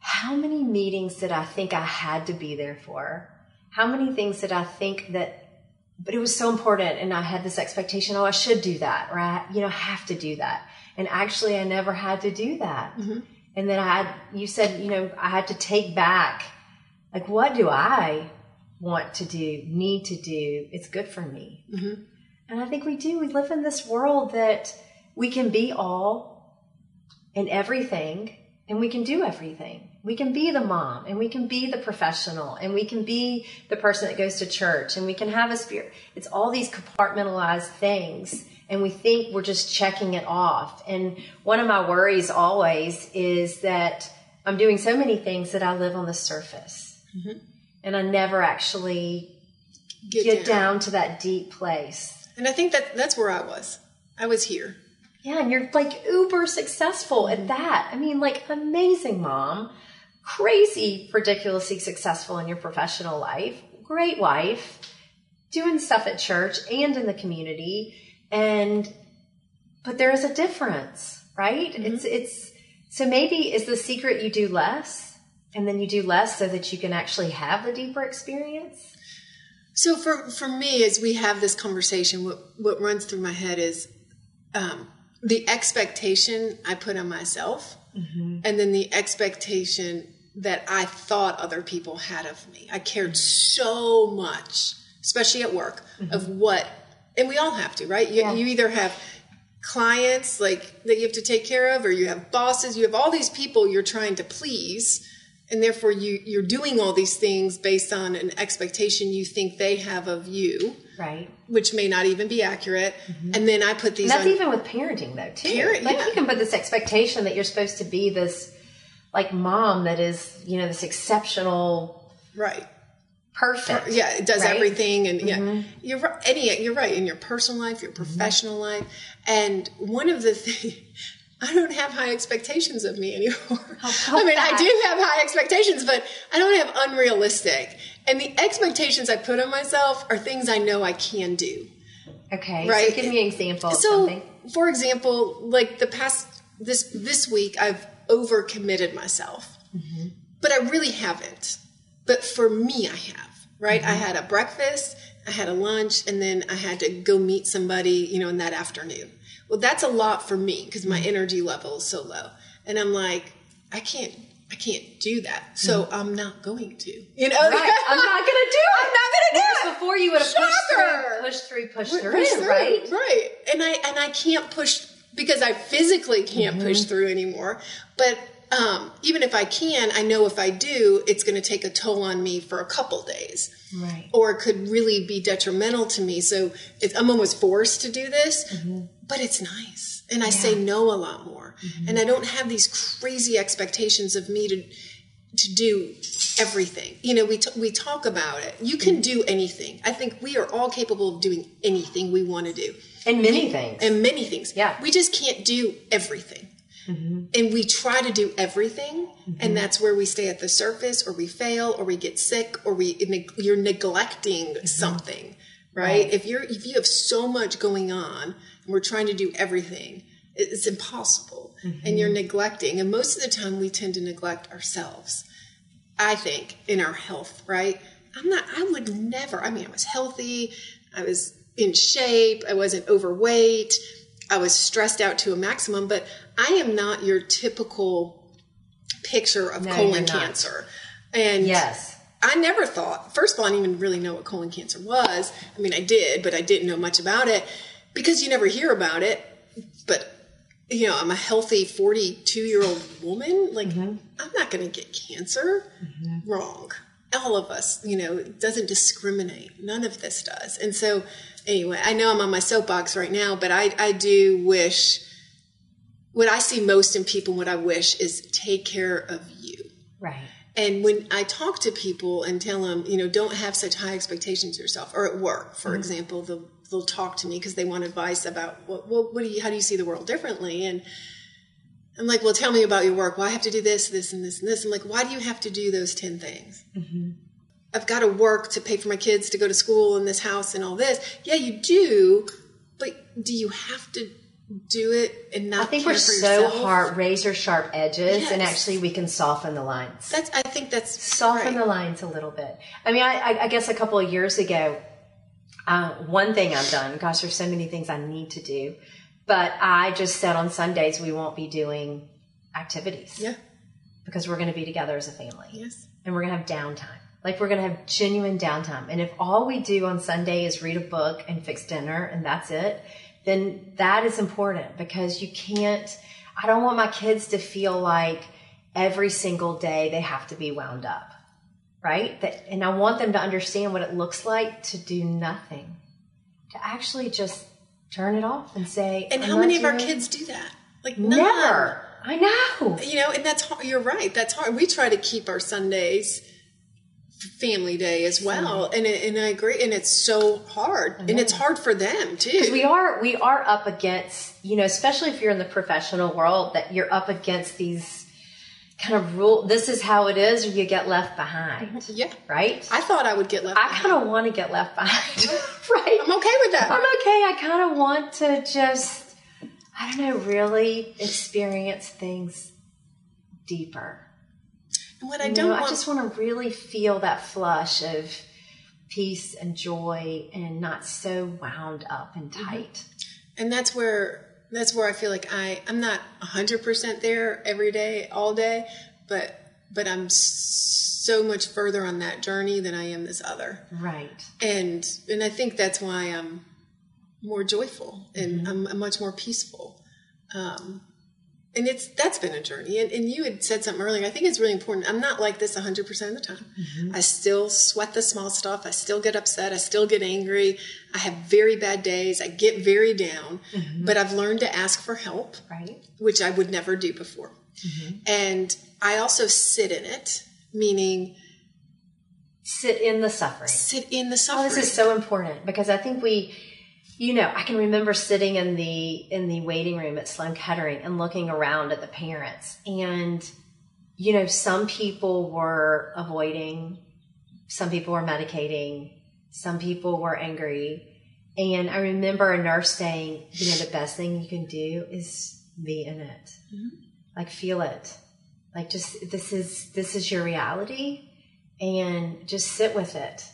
how many meetings did I think I had to be there for? How many things did I think that, but it was so important and I had this expectation, oh, I should do that right? You know, have to do that. And actually I never had to do that. Mm-hmm. And then I had, you said, you know, I had to take back, like, what do I want to do, need to do? It's good for me. Mm-hmm. And I think we do. We live in this world that we can be all and everything and we can do everything. We can be the mom and we can be the professional and we can be the person that goes to church and we can have a spirit. It's all these compartmentalized things and we think we're just checking it off. And one of my worries always is that I'm doing so many things that I live on the surface mm-hmm. and I never actually get, get down. down to that deep place. And I think that that's where I was. I was here. Yeah, and you're like uber successful at that. I mean, like amazing mom, crazy, ridiculously successful in your professional life, great wife, doing stuff at church and in the community. And, but there is a difference, right? Mm-hmm. It's, it's, so maybe is the secret you do less and then you do less so that you can actually have the deeper experience? So for, for me, as we have this conversation, what, what runs through my head is, um, the expectation I put on myself mm-hmm. and then the expectation that I thought other people had of me. I cared so much, especially at work, mm-hmm. of what, and we all have to, right? You, yeah. you either have clients like that you have to take care of or you have bosses you have all these people you're trying to please and therefore you you're doing all these things based on an expectation you think they have of you Right. which may not even be accurate mm-hmm. and then i put these And that's on even with parenting though too. Parent- like yeah. you can put this expectation that you're supposed to be this like mom that is, you know, this exceptional right perfect. Uh, yeah it does right? everything and yeah mm-hmm. you're right any you're right in your personal life your mm-hmm. professional life and one of the things I don't have high expectations of me anymore. I mean, I do have high expectations, but I don't have unrealistic. And the expectations I put on myself are things I know I can do. Okay. Right. So give me an example So, for example, like the past this this week, I've overcommitted myself, Mm-hmm. but I really haven't. But for me, I have. Right? Mm-hmm. I had a breakfast, I had a lunch, and then I had to go meet somebody, you know, in that afternoon. Well, that's a lot for me because my Mm-hmm. energy level is so low, and I'm like, I can't. I can't do that, so I'm not going to. You know, Mm-hmm. Right. I'm not gonna do it. I'm not gonna do Whereas it. Before you would have pushed through, pushed through, pushed Push through, through, right? Right. And I and I can't push because I physically can't push Mm-hmm. through anymore. But um, even if I can, I know if I do, it's going to take a toll on me for a couple days, Right. or it could really be detrimental to me. So I'm almost forced to do this, Mm-hmm. but it's nice, and I say no a lot more, Mm-hmm. and I don't have these crazy expectations of me to to do everything. You know, we t- we talk about it. You can do anything. I think we are all capable of doing anything we want to do, And many things. and many things. Yeah. we just can't do everything. Mm-hmm. And we try to do everything, and mm-hmm. that's where we stay at the surface, or we fail, or we get sick, or we you're neglecting mm-hmm. something, right? Right. If you're if you have so much going on, and we're trying to do everything, it's impossible, and you're neglecting. And most of the time, we tend to neglect ourselves. I think in our health, right? I'm not, I would never, I mean, I was healthy, I was in shape, I wasn't overweight, I was stressed out to a maximum, but I am not your typical picture of No, colon cancer. And yes. I never thought, first of all, I didn't even really know what colon cancer was. I mean, I did, but I didn't know much about it because you never hear about it. But, you know, I'm a healthy 42 year old woman. Like, mm-hmm. I'm not going to get cancer. Mm-hmm. Wrong. All of us, you know, it doesn't discriminate. None of this does. And so, anyway, I know I'm on my soapbox right now, but I, I do wish what I see most in people, what I wish is take care of you. Right. And when I talk to people and tell them, you know, don't have such high expectations of yourself, or at work, for mm-hmm. example, they'll, they'll talk to me because they want advice about, well, what, what do you, how do you see the world differently? And I'm like, well, tell me about your work. Well, I have to do this, this, and this, and this. I'm like, why do you have to do those 10 things? Mm-hmm. I've got to work to pay for my kids to go to school and this house and all this. Yeah, you do, but do you have to do it and not I think we're for so hard, razor sharp edges, and actually we can soften the lines. That's, I think that's soften right. the lines a little bit. I mean, I, I, I guess a couple of years ago, uh, one thing I've done, gosh, there's so many things I need to do, but I just said on Sundays we won't be doing activities Yeah. because we're going to be together as a family Yes. and we're going to have downtime. Like we're going to have genuine downtime. And if all we do on Sunday is read a book and fix dinner and that's it, then that is important because you can't, I don't want my kids to feel like every single day they have to be wound up. Right? That, and I want them to understand what it looks like to do nothing, to actually just turn it off and say, And how many of our kids do that? Like none. Never. I know. You know, and that's hard. You're right. That's hard. We try to keep our Sundays family day as well, mm-hmm. and it, and I agree. And it's so hard, and it's hard for them too. we are we are up against you know especially if you're in the professional world that you're up against these kind of rule this is how it is or you get left behind. Mm-hmm. Yeah, right? I thought I would get left. i kind of want to get left behind right? I'm okay with that. i'm okay. I kind of want to just i don't know really experience things deeper And what I You don't know, want. I just want to really feel that flush of peace and joy and not so wound up and Mm-hmm. tight. and that's where that's where I feel like I I'm not hundred percent there every day, all day, but but I'm so much further on that journey than I am this other. Right. and and I think that's why I'm more joyful and I'm, I'm much more peaceful. Um, and it's that's been a journey. And, and you had said something earlier. I think it's really important. I'm not like this 100 percent of the time. Mm-hmm. I still sweat the small stuff. I still get upset. I still get angry. I have very bad days. I get very down. Mm-hmm. But I've learned to ask for help, Right. which I would never do before. Mm-hmm. And I also sit in it, meaning Sit in the suffering. sit in the Oh, suffering. this is so important because I think we, you know, I can remember sitting in the in the waiting room at Sloan Kettering and looking around at the parents, and you know, some people were avoiding, some people were medicating, some people were angry, and I remember a nurse saying, you know, the best thing you can do is be in it, mm-hmm. like feel it, like just this is this is your reality, and just sit with it.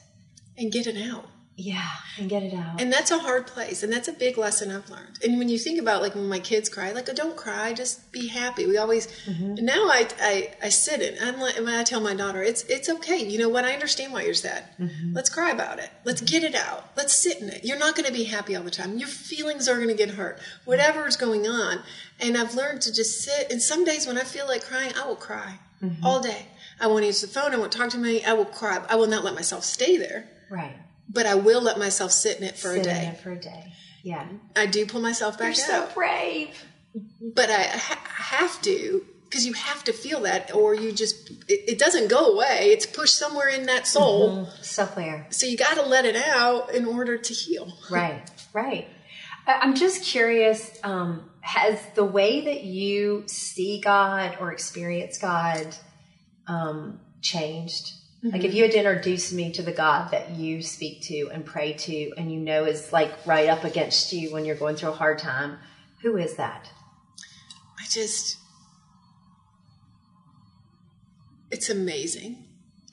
and get it out. Yeah, and get it out. And that's a hard place. And that's a big lesson I've learned. And when you think about like when my kids cry, like, oh, don't cry, just be happy. We always, Mm-hmm. now I, I, I sit in, I'm like, when I tell my daughter, it's, it's okay. You know what? I understand why you're sad. Mm-hmm. Let's cry about it. Let's get it out. Let's sit in it. You're not going to be happy all the time. Your feelings are going to get hurt, whatever is going on. And I've learned to just sit. And some days when I feel like crying, I will cry Mm-hmm. all day. I won't answer the phone. I won't talk to me. I will cry. I will not let myself stay there, right. But I will let myself sit in it for Sit a in day. it for a day. Yeah. I do pull myself back You're so brave. but I ha- have to because you have to feel that, or you just it, it doesn't go away. It's pushed somewhere in that soul, Somewhere. so you got to let it out in order to heal. Right. Right. I'm just curious. Um, has the way that you see God or experience God um, changed? Like, if you had to introduce me to the God that you speak to and pray to, and you know is like right up against you when you're going through a hard time, who is that? I just it's amazing,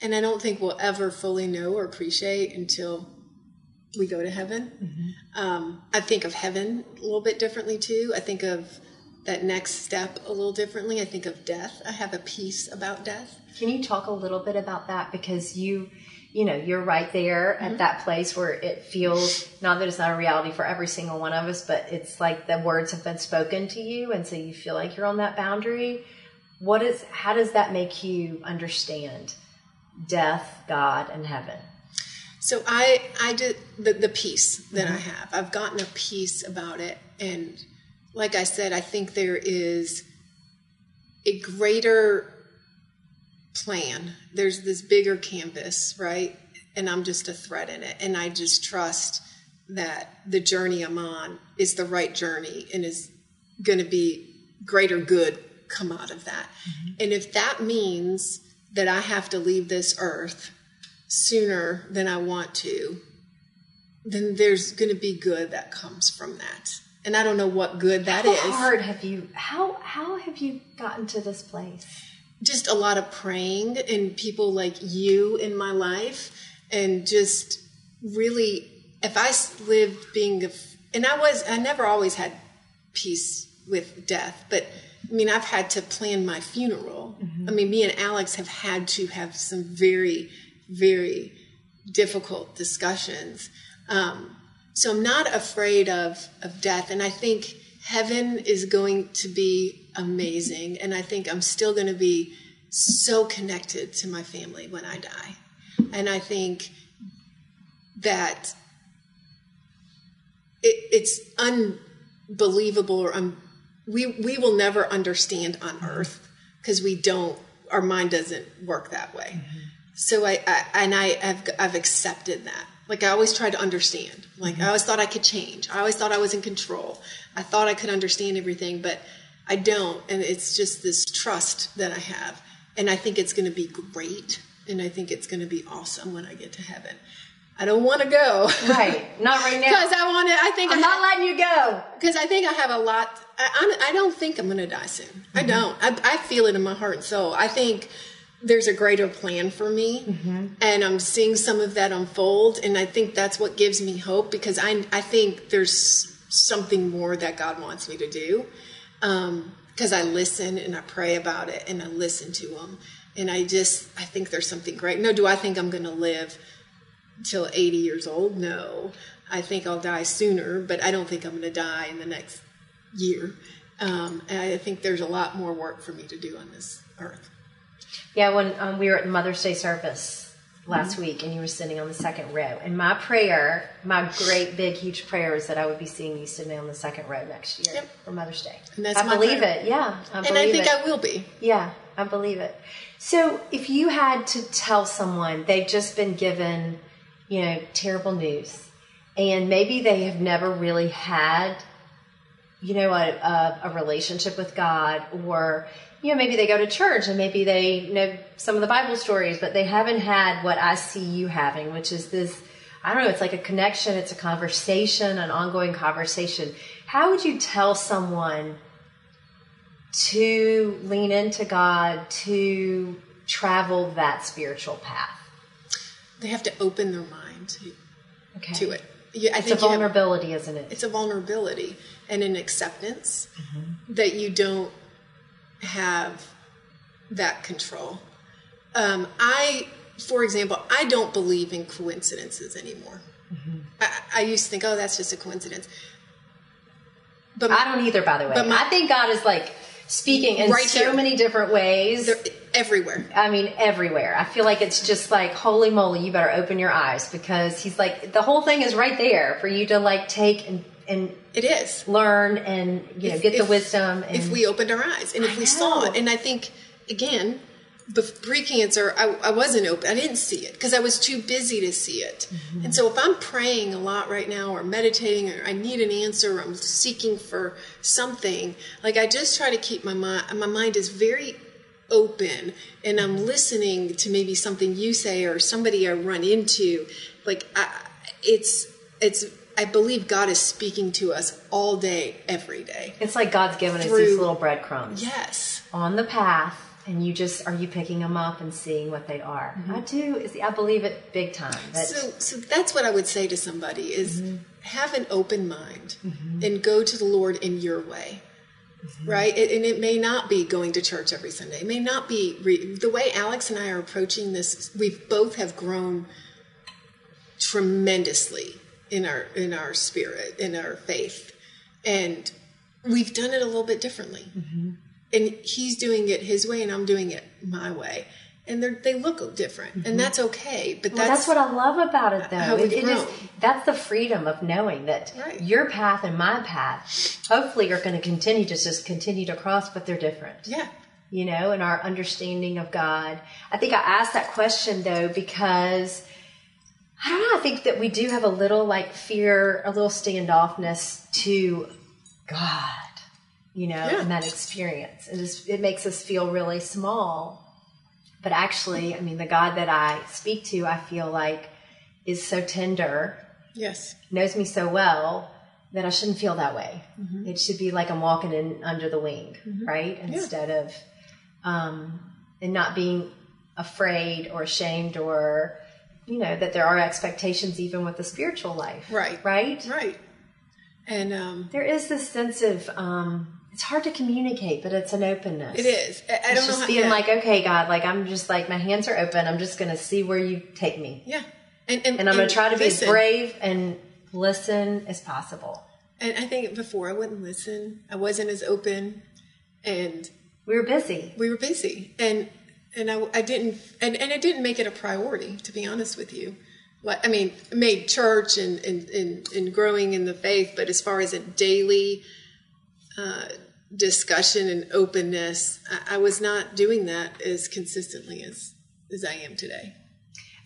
and I don't think we'll ever fully know or appreciate until we go to heaven. Um, I think of heaven a little bit differently too. I think of that next step a little differently. I think of death. I have a piece about death. Can you talk a little bit about that? Because you, you know, you're right there Mm-hmm. at that place where it feels not that it's not a reality for every single one of us, but it's like the words have been spoken to you, and so you feel like you're on that boundary. What is? How does that make you understand death, God, and heaven? So I I did the, the peace that I have. I've gotten a peace about it, and like I said, I think there is a greater plan. There's this bigger canvas, right? And I'm just a thread in it, and I just trust that the journey I'm on is the right journey and is going to be greater good come out of that. Mm-hmm. And if that means that I have to leave this earth sooner than I want to, then there's going to be good that comes from that. And I don't know what good that How is. hard have you? How how have you gotten to this place? Just a lot of praying and people like you in my life, and just really, if I lived being, a and I was, I never always had peace with death, but I mean, I've had to plan my funeral. I mean, me and Alex have had to have some very, very difficult discussions. Um, so I'm not afraid of, of death. And I think heaven is going to be amazing. And I think I'm still going to be so connected to my family when I die. And I think that it, it's unbelievable or un, we, we will never understand on earth because we don't, our mind doesn't work that way. Mm-hmm. So I, I and I have I've accepted that. Like I always tried to understand. Like I always thought I could change. I always thought I was in control. I thought I could understand everything, but I don't. And it's just this trust that I have. And I think it's going to be great. And I think it's going to be awesome when I get to heaven. I don't want to go. Right, not right now. Because I want to. I think I'm I not letting you go. because I think I have a lot. I, I'm- I don't think I'm going to die soon. I mm-hmm. don't. I, I feel it in my heart and soul. I think there's a greater plan for me, and I'm seeing some of that unfold. And I think that's what gives me hope because I I think there's something more that God wants me to do. Because I listen and I pray about it and I listen to Him, and I just I think there's something great. No, do I think I'm going to live? till 80 years old? No. I think I'll die sooner, but I don't think I'm going to die in the next year. Um, and I think there's a lot more work for me to do on this earth. Yeah, when um, we were at Mother's Day service last Mm-hmm. week and you were sitting on the second row, and my prayer, my great, big, huge prayer is that I would be seeing you sitting on the second row next year Yep. for Mother's Day. And that's I my believe prayer. it. Yeah, I And I think it. I will be. Yeah, I believe it. So, if you had to tell someone they've just been given, you know, terrible news, and maybe they have never really had, you know, a, a, a relationship with God, or, you know, maybe they go to church and maybe they know some of the Bible stories, but they haven't had what I see you having, which is this. I don't know, it's like a connection, it's a conversation, an ongoing conversation. How would you tell someone to lean into God, to travel that spiritual path. They have to open their mind to, Okay. to it. Yeah, I It's a think have- vulnerability, isn't it? it's a vulnerability and an acceptance Mm-hmm. that you don't have that control. Um, I, for example, I don't believe in coincidences anymore. Mm-hmm. I, I used to think, oh, that's just a coincidence. But I don't either, by the way. But my- I think God is like speaking in Right so here. many different ways. they're everywhere. I mean, everywhere. I feel like it's just like, holy moly, you better open your eyes because He's like, the whole thing is right there for you to like take and, and It is. learn and, you know, If- get the if- wisdom. And, if we opened our eyes and if I we saw it. And I think, again, bef- pre-cancer, I, I wasn't open. I didn't see it because I was too busy to see it. Mm-hmm. And so if I'm praying a lot right now or meditating or I need an answer or I'm seeking for something, like I just try to keep my mind, my mind is very open and I'm listening to maybe something you say or somebody I run into. Like I, it's, it's, I believe God is speaking to us all day, every day. it's like God's given us these little breadcrumbs. Yes. on the path and you just are you picking them up and seeing what they are mm-hmm. i do is i believe it big time So, so that's what I would say to somebody is mm-hmm. have an open mind mm-hmm. and go to the Lord in your way. Right? It, and it may not be going to church every Sunday. It may not be re- the way Alex and I are approaching this. We both have grown tremendously in our in our spirit, in our faith, and we've done it a little bit differently. Mm-hmm. And he's doing it his way, and I'm doing it my way. And they they look different, and mm-hmm. that's okay. But Well, that's, that's, what I love about it, though. It, it is that's the freedom of knowing that Right. your path and my path, hopefully, are going to continue to just continue to cross, but they're different. yeah. You know, and our understanding of God. I think I asked that question though because I don't know. I think that we do have a little like fear, a little standoffness to God. You know, Yeah. and that experience. It, is, it makes us feel really small. But actually, I mean, the God that I speak to, I feel like is so tender, Yes. knows me so well that I shouldn't feel that way. It should be like I'm walking in under the wing, right? Instead of, um, and not being afraid or ashamed or, you know, that there are expectations even with the spiritual life. Right. Right? Right. And um, There is this sense of, um, it's hard to communicate, but it's an openness. it is. I, I It's don't know just how. being yeah. like, okay, God, like I'm just like my hands are open. I'm just going to see where you take me, yeah. And, and, and I'm going to try to be as brave and listen as possible. And I think before I wouldn't listen. I wasn't as open, and We were busy. we were busy, and and I, I didn't and, and I didn't make it a priority to be honest with you. Like I mean, made church and and, and and growing in the faith, but as far as a daily uh, discussion and openness, I, I was not doing that as consistently as as I am today.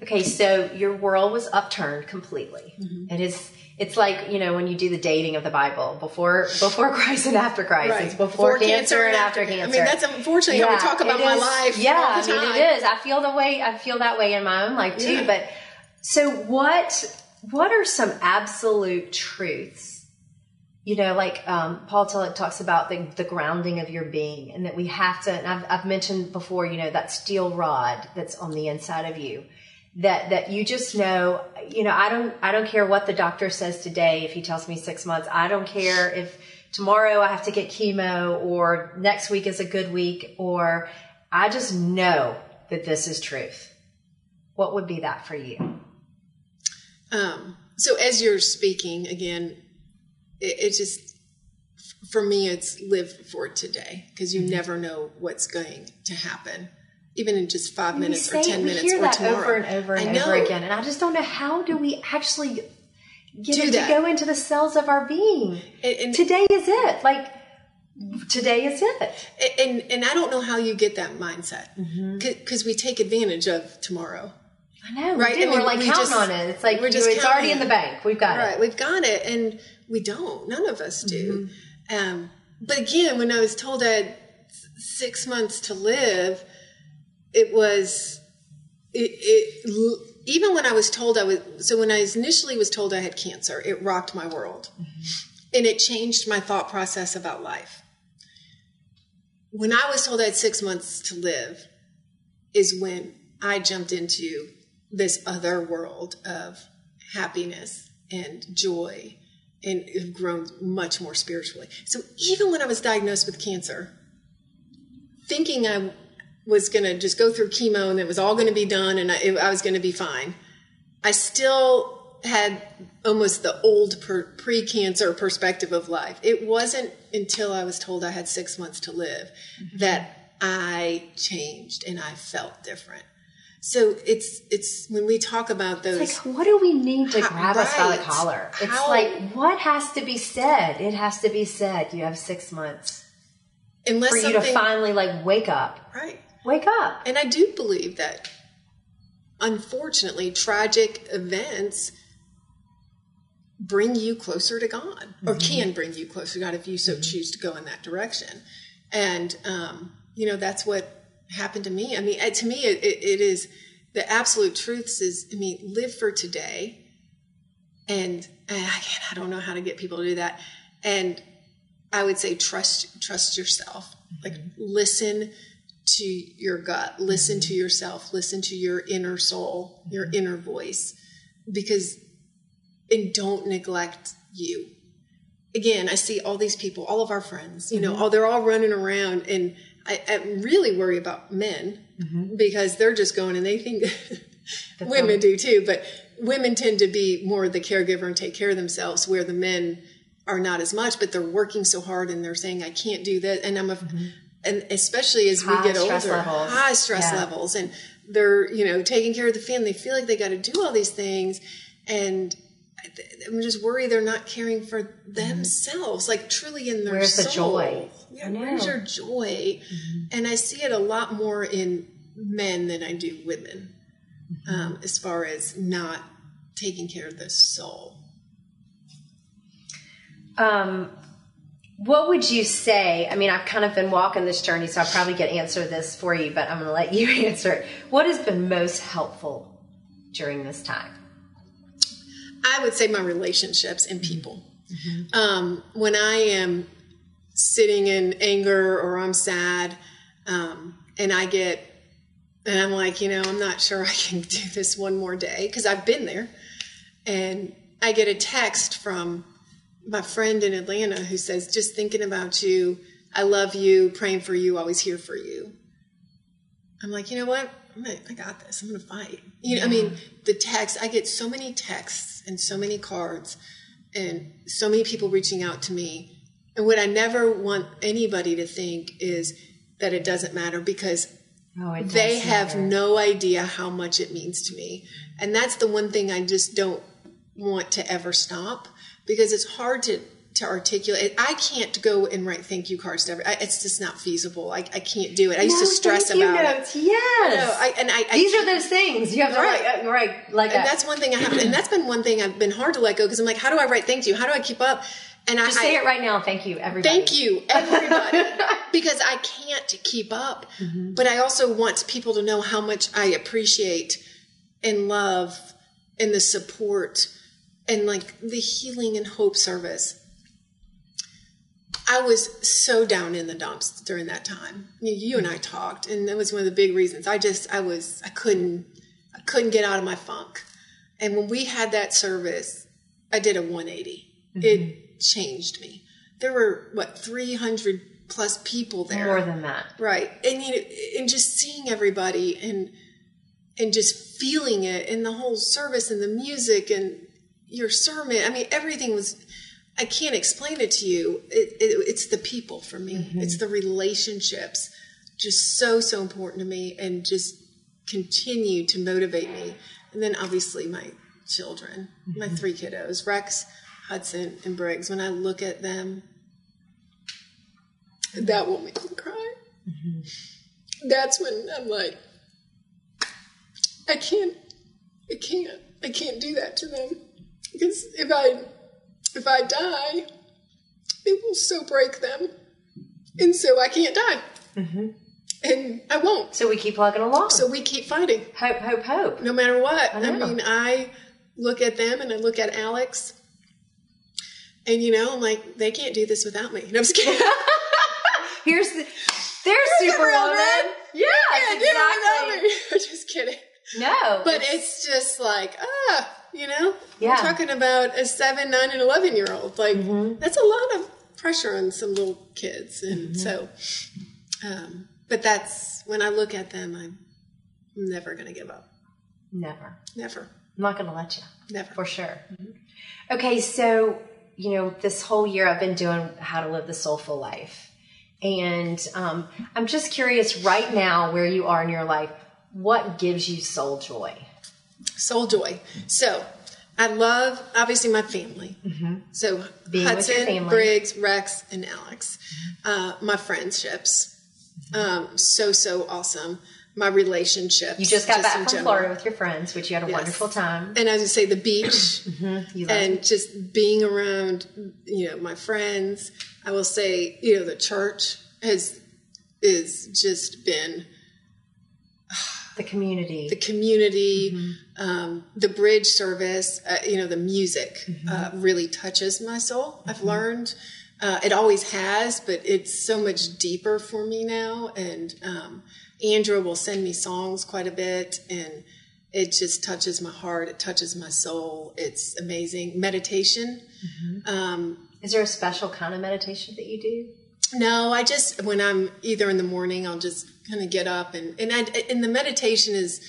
Okay, so your world was upturned completely. Mm-hmm. It is. It's like you know when you do the dating of the Bible before before Christ and after Christ. It's before, cancer, and after cancer. I mean, that's unfortunately how we talk about my life. Yeah, all the I mean it is. I feel the way I feel that way in my own life too. Yeah. But so what? What are some absolute truths? You know, like um, Paul Tillich talks about the, the grounding of your being, and that we have to. And I've, I've mentioned before, you know, that steel rod that's on the inside of you that that you just know you know i don't i don't care what the doctor says today if he tells me six months i don't care if tomorrow i have to get chemo or next week is a good week or i just know that this is truth. What would be that for you? Um, so as you're speaking again, it, it just for me it's live for today because you never know what's going to happen, even in just five minutes we or say- ten we minutes hear or that tomorrow. over and over and I over again, and I just don't know how do we actually get Do it that. to go into the cells of our being. And- and- today is it. Like today is it. and and I don't know how you get that mindset Mm-hmm. because we take advantage of tomorrow. I know, Right, We do. I mean, we're like we counting just- on it. It's like we're just it's already in the bank. We've got Right, it. we've got it, and we don't. None of us do. Mm-hmm. Um, but again, when I was told I had six months to live, it was it, it. Even when I was told I was so when I initially was told I had cancer, it rocked my world, Mm-hmm. and it changed my thought process about life. When I was told I had six months to live, is when I jumped into this other world of happiness and joy and have grown much more spiritually. So even when I was diagnosed with cancer, thinking I was going to just go through chemo and it was all going to be done and I, I was going to be fine, I still had almost the old per, pre-cancer perspective of life. It wasn't until I was told I had six months to live mm-hmm. that I changed and I felt different. So it's it's when we talk about those It's like, what do we need to How- grab us by the collar? It's How- like, what has to be said? It has to be said. You have six months unless for you to finally like wake up. right. Wake up. And I do believe that unfortunately tragic events bring you closer to God or can bring you closer to God if you so choose to go in that direction. And, um, you know, that's what happened to me. I mean, to me, it, it, is the absolute truths is, I mean, live for today. And uh, again, I don't know how to get people to do that. And I would say trust, trust yourself. Like listen to your gut, listen to yourself, listen to your inner soul, your mm-hmm. inner voice, because, and don't neglect you. Again, I see all these people, all of our friends, you know, mm-hmm. all they're all running around, and I, I really worry about men mm-hmm. because they're just going and they think women do too, but women tend to be more the caregiver and take care of themselves, where the men are not as much, but they're working so hard and they're saying, I can't do that. And I'm a, and especially as High we get older, levels. high stress Yeah. levels, and they're, you know, taking care of the family. They feel like they got to do all these things. And I'm just worried they're not caring for themselves, like truly in their Mm-hmm. Where's the joy? Yeah. Mm-hmm. where's your joy? And I see it a lot more in men than I do women, Mm-hmm. um, as far as not taking care of the soul. Um, what would you say? I mean, I've kind of been walking this journey, so I probably could answer this for you, but I'm going to let you answer it. What has been most helpful during this time? I would say my relationships and people. Um, when I am sitting in anger or I'm sad, um, and I get, and I'm like, you know, I'm not sure I can do this one more day because I've been there. And I get a text from my friend in Atlanta who says, just thinking about you, I love you, praying for you, always here for you. I'm like, you know what? Gonna, I got this. I'm going to fight. You know, I mean, the text, I get so many texts and so many cards and so many people reaching out to me. And what I never want anybody to think is that it doesn't matter because Oh, they have matter. no idea how much it means to me. And that's the one thing I just don't want to ever stop because it's hard to to articulate. I can't go and write thank you cards to every. I, it's just not feasible. I, I can't do it. I used to stress thank you about it. notes. Yes. No, I, and I, I These are those things you have to Right. write, right, like and that. that's one thing I have, and that's been one thing I've been hard to let go because I'm like, how do I write thank you? How do I keep up? And I Just say I, it right now. Thank you, everybody. Thank you, everybody, because I can't keep up. Mm-hmm. But I also want people to know how much I appreciate and love and the support and like the healing and hope service. I was so down in the dumps during that time. You, you and I talked, and that was one of the big reasons. I just, I was, I couldn't, I couldn't get out of my funk. And when we had that service, I did a 180. Mm-hmm. It changed me. There were what 300 plus people there More than that. right and you know and just seeing everybody and and just feeling it and the whole service and the music and your sermon. I mean, everything was. I can't explain it to you. It, it, it's the people for me. Mm-hmm. It's the relationships, just so so important to me, and just continue to motivate me. And then obviously my children, my Mm-hmm. three kiddos, Rex, Hudson, and Briggs. When I look at them, that will make me cry. That's when I'm like, I can't, I can't, I can't do that to them because if I, if I die, it will so break them, and so I can't die, mm-hmm. and I won't. So we keep plugging along. So we keep fighting hope, hope, hope. no matter what. I, know. mean, I look at them and I look at Alex, and you know, I'm like, they can't do this without me. And I'm kidding. Here's the. There's Superwoman. Yeah, Yes, do it without exactly. me. I'm just kidding. No, But it's just like, ah, you know, Yeah. we're talking about a seven, nine, and eleven year old. Like Mm-hmm. that's a lot of pressure on some little kids, and Mm-hmm. so. Um, but that's when I look at them, I'm never going to give up. never. Never, I'm not going to let you. never. For sure. Okay, so, you know, this whole year I've been doing how to live the soulful life. And um, I'm just curious right now where you are in your life, what gives you soul joy? soul joy. So I love obviously my family. So Mm-hmm. Being Hudson. Briggs, Rex, and Alex. Uh, my friendships, um, so so awesome. My relationships. You just got back from general. Florida with your friends, which you had a Yes. wonderful time. And as you say, the beach love and just being around, you know, my friends. I will say, you know, the church has is just been the community. the community, um, the bridge service, uh, you know, the music uh, really touches my soul. I've learned uh, it always has, but it's so much deeper for me now. And um, Andrew will send me songs quite a bit, and it just touches my heart. It touches my soul. It's amazing. Meditation. Um, Is there a special kind of meditation that you do? No, I just when I'm either in the morning, I'll just kind of get up and and I, and the meditation is.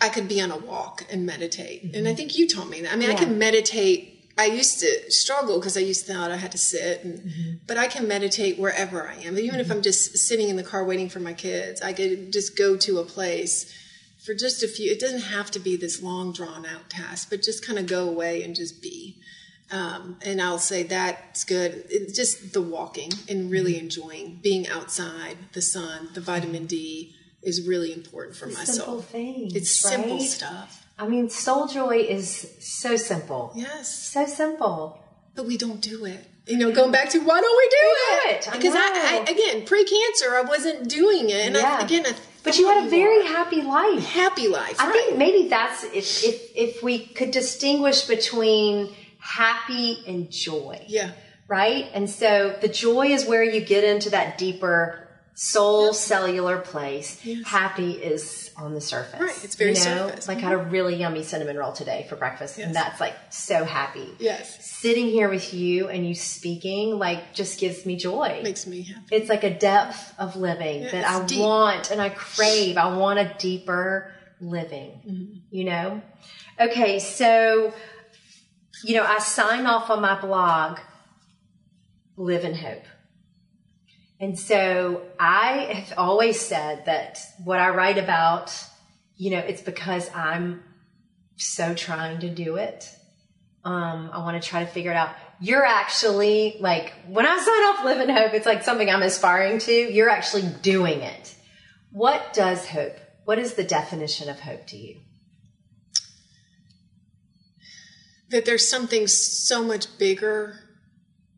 I could be on a walk and meditate, and mm-hmm. I think you taught me that. I mean, I can meditate. I used to struggle because I used to thought I had to sit, and, mm-hmm. but I can meditate wherever I am. Even if mm-hmm. I'm just sitting in the car waiting for my kids, I could just go to a place for just a few. It doesn't have to be this long, drawn out task, but just kind of go away and just be. Um, and I'll say that's good. It's just the walking and really enjoying being outside, the sun, the vitamin D is really important for my Simple soul. things. It's simple stuff. I mean, soul joy is so simple. Yes, So simple. but we don't do it. You know, going back to why don't we do do it? it. Because I, know. I, again, pre-cancer, I wasn't doing it, and Yeah. I, again, I But you had a very happy life. happy life. I right. think maybe that's if, if if we could distinguish between happy and joy, yeah, right? And so the joy is where you get into that deeper soul cellular place. Yes. Happy is on the surface. Right, it's very you know? surface. Like I had a really yummy cinnamon roll today for breakfast, and that's like so happy. yes, Sitting here with you and you speaking like just gives me joy. makes me happy. It's like a depth of living that I deep. want and I crave. I want a deeper living, Mm-hmm. you know? Okay, so, you know, I sign off on my blog, Live in Hope. And so I have always said that what I write about, you know, it's because I'm so trying to do it. Um, I want to try to figure it out. You're actually like when I sign off Live in Hope, it's like something I'm aspiring to. You're actually doing it. What does hope? What is the definition of hope to you? That there's something so much bigger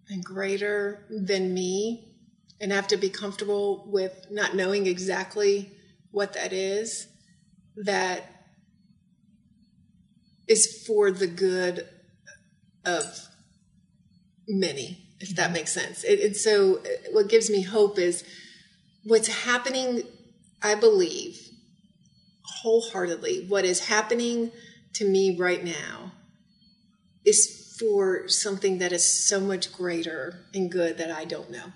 and greater than me and I have to be comfortable with not knowing exactly what that is that is for the good of many if that mm-hmm. makes sense. It, and so what gives me hope is what's happening i believe wholeheartedly what is happening to me right now is for something that is so much greater and good that I don't know.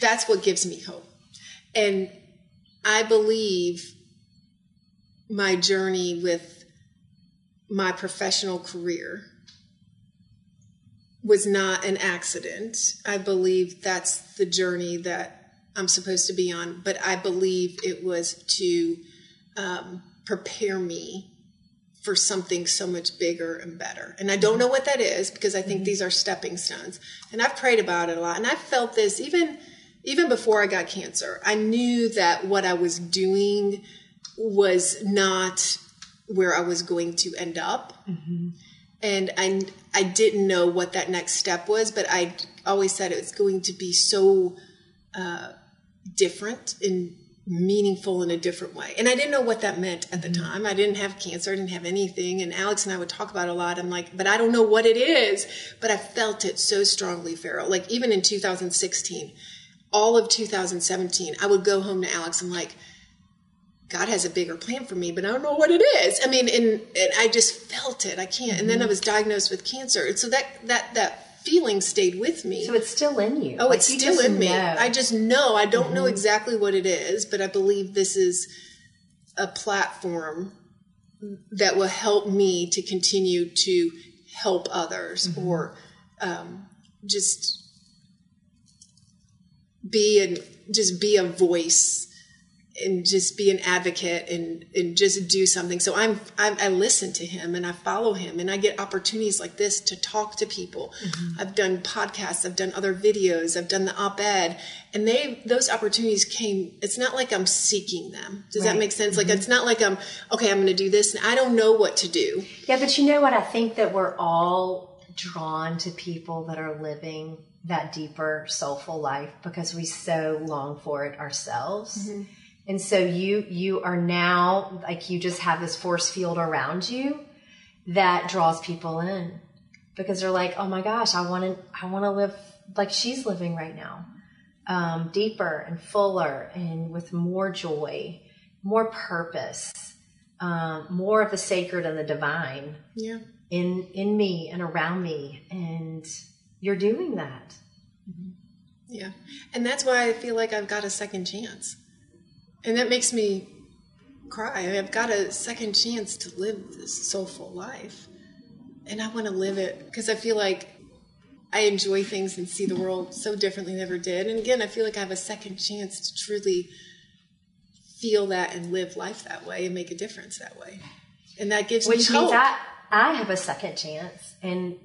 That's what gives me hope. And I believe my journey with my professional career was not an accident. I believe that's the journey that I'm supposed to be on, but I believe it was to um, prepare me for something so much bigger and better. And I don't know what that is because I think mm-hmm. these are stepping stones. And I've prayed about it a lot. And I felt this even even before I got cancer. I knew that what I was doing was not where I was going to end up. Mm-hmm. And I I didn't know what that next step was, but I always said it was going to be so uh, different and meaningful in a different way. And I didn't know what that meant at the mm-hmm. time. I didn't have cancer, I didn't have anything. And Alex and I would talk about a lot. I'm like, but I don't know what it is. But I felt it so strongly, Farrell. Like even in 2016, all of 2017, I would go home to Alex. I'm like, God has a bigger plan for me, but I don't know what it is. I mean, and, and I just felt it. I can't. And then I mm-hmm. was diagnosed with cancer. And so that, that, that feeling stayed with me. So it's still in you. Oh, like it's still in me. Know. I just know. I don't mm-hmm. know exactly what it is, but I believe this is a platform that will help me to continue to help others mm-hmm. or um, just be and just be a voice and just be an advocate and, and just do something. So I'm, I'm, i listen to him and I follow him and I get opportunities like this to talk to people. Mm-hmm. I've done podcasts, I've done other videos, I've done the op-ed and they, those opportunities came, it's not like I'm seeking them. Does right. that make sense? Mm-hmm. Like, it's not like I'm, okay, I'm going to do this and I don't know what to do. Yeah. But you know what? I think that we're all drawn to people that are living that deeper soulful life because we so long for it ourselves. Mm-hmm and so you you are now like you just have this force field around you that draws people in because they're like, "Oh my gosh, I want to I want to live like she's living right now." Um, deeper and fuller and with more joy, more purpose, um, more of the sacred and the divine. Yeah. In in me and around me and you're doing that. Mm-hmm. Yeah. And that's why I feel like I've got a second chance and that makes me cry. I have got a second chance to live this soulful life. And I want to live it because I feel like I enjoy things and see the world so differently than I ever did. And again, I feel like I have a second chance to truly feel that and live life that way and make a difference that way. And that gives Which me hope. Which means I, I have a second chance. And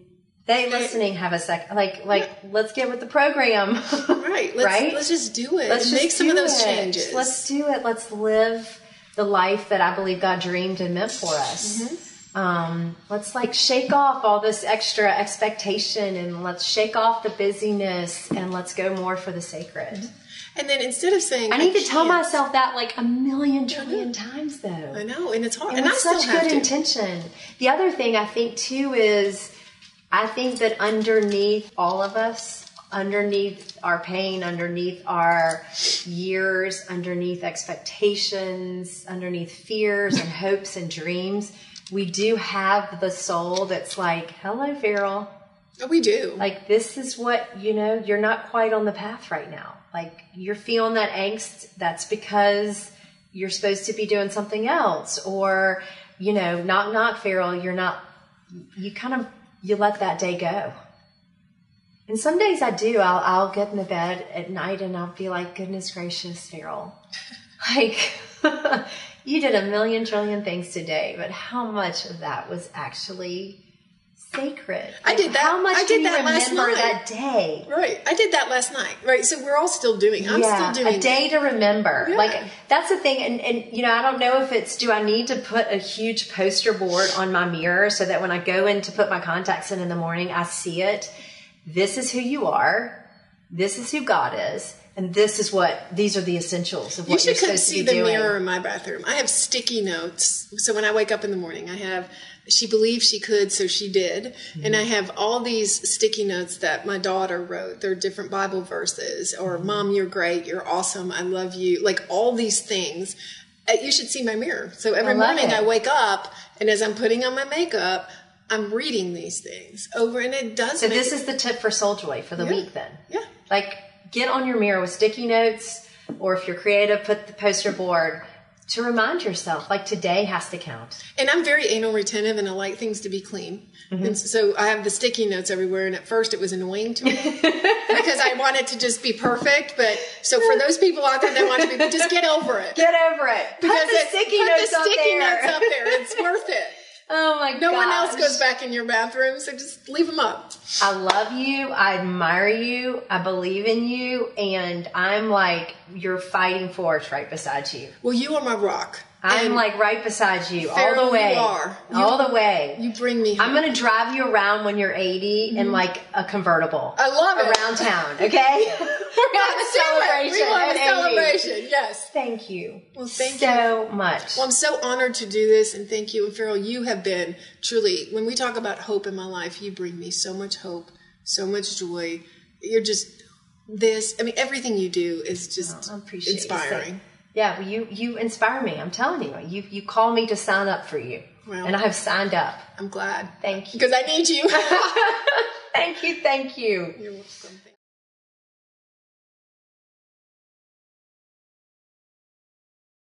they listening have a second like like yeah. let's get with the program right let's, right let's just do it let's make some of those it. changes let's do it let's live the life that i believe god dreamed and meant for us mm-hmm. um, let's like shake off all this extra expectation and let's shake off the busyness and let's go more for the sacred mm-hmm. And then instead of saying, I need I to tell myself that like a million trillion times, though. I know, and it's hard. And, and it's such good intention. The other thing I think too is I think that underneath all of us, underneath our pain, underneath our years, underneath expectations, underneath fears and hopes and dreams, we do have the soul that's like, hello, Farrell. Oh, we do. Like, this is what, you know, you're not quite on the path right now. Like, you're feeling that angst. That's because you're supposed to be doing something else. Or, you know, knock, knock, Farrell, you're not, you kind of you let that day go. And some days I do. I'll, I'll get in the bed at night and I'll be like, goodness gracious, Farrell. Like, you did a million trillion things today, but how much of that was actually sacred. Like, I did that. How much I did that last night. that day? Right. I did that last night. Right. So we're all still doing. I'm yeah, still doing a day to remember. Yeah. Like that's the thing. And, and you know, I don't know if it's do I need to put a huge poster board on my mirror so that when I go in to put my contacts in in the morning, I see it. This is who you are. This is who God is. And this is what these are the essentials of what you should be doing. You should come see the doing. mirror in my bathroom. I have sticky notes. So when I wake up in the morning, I have she believed she could, so she did. Mm-hmm. And I have all these sticky notes that my daughter wrote. They're different Bible verses, or mm-hmm. Mom, you're great, you're awesome, I love you. Like all these things. Uh, you should see my mirror. So every I morning it. I wake up, and as I'm putting on my makeup, I'm reading these things over, and it does. So this is the tip for Soul Joy for the yeah. week, then. Yeah. Like get on your mirror with sticky notes, or if you're creative, put the poster board to remind yourself, like today has to count. And I'm very anal retentive and I like things to be clean. Mm-hmm. And so I have the sticky notes everywhere. And at first it was annoying to me because I wanted to just be perfect. But so for those people out there that want to be, just get over it. Get over it. Put Because the it's- sticky put notes the sticky notes up there. It's worth it. Oh my god. No one else goes back in your bathroom, so just leave them up. I love you. I admire you. I believe in you. And I'm like your fighting force right beside you. Well, you are my rock. I'm And like right beside you all the way. you are. You- all the way. you bring me. I'm gonna drive you around when you're 80 in mm-hmm. like a convertible. I love it. around town. Okay, we're gonna have a Let's do it. celebration. We want a at 80. celebration. Yes. Thank you. Well, thank so much. Well, I'm so honored to do this, and thank you. And Farrell, you have been truly, when we talk about hope in my life, you bring me so much hope, so much joy. You're just this. I mean, everything you do is just oh, you inspiring. Yeah, well, you you inspire me. I'm telling you. You you call me to sign up for you, Well. and I have signed up. I'm glad Thank you. because I need you. Thank you. Thank you. You're welcome.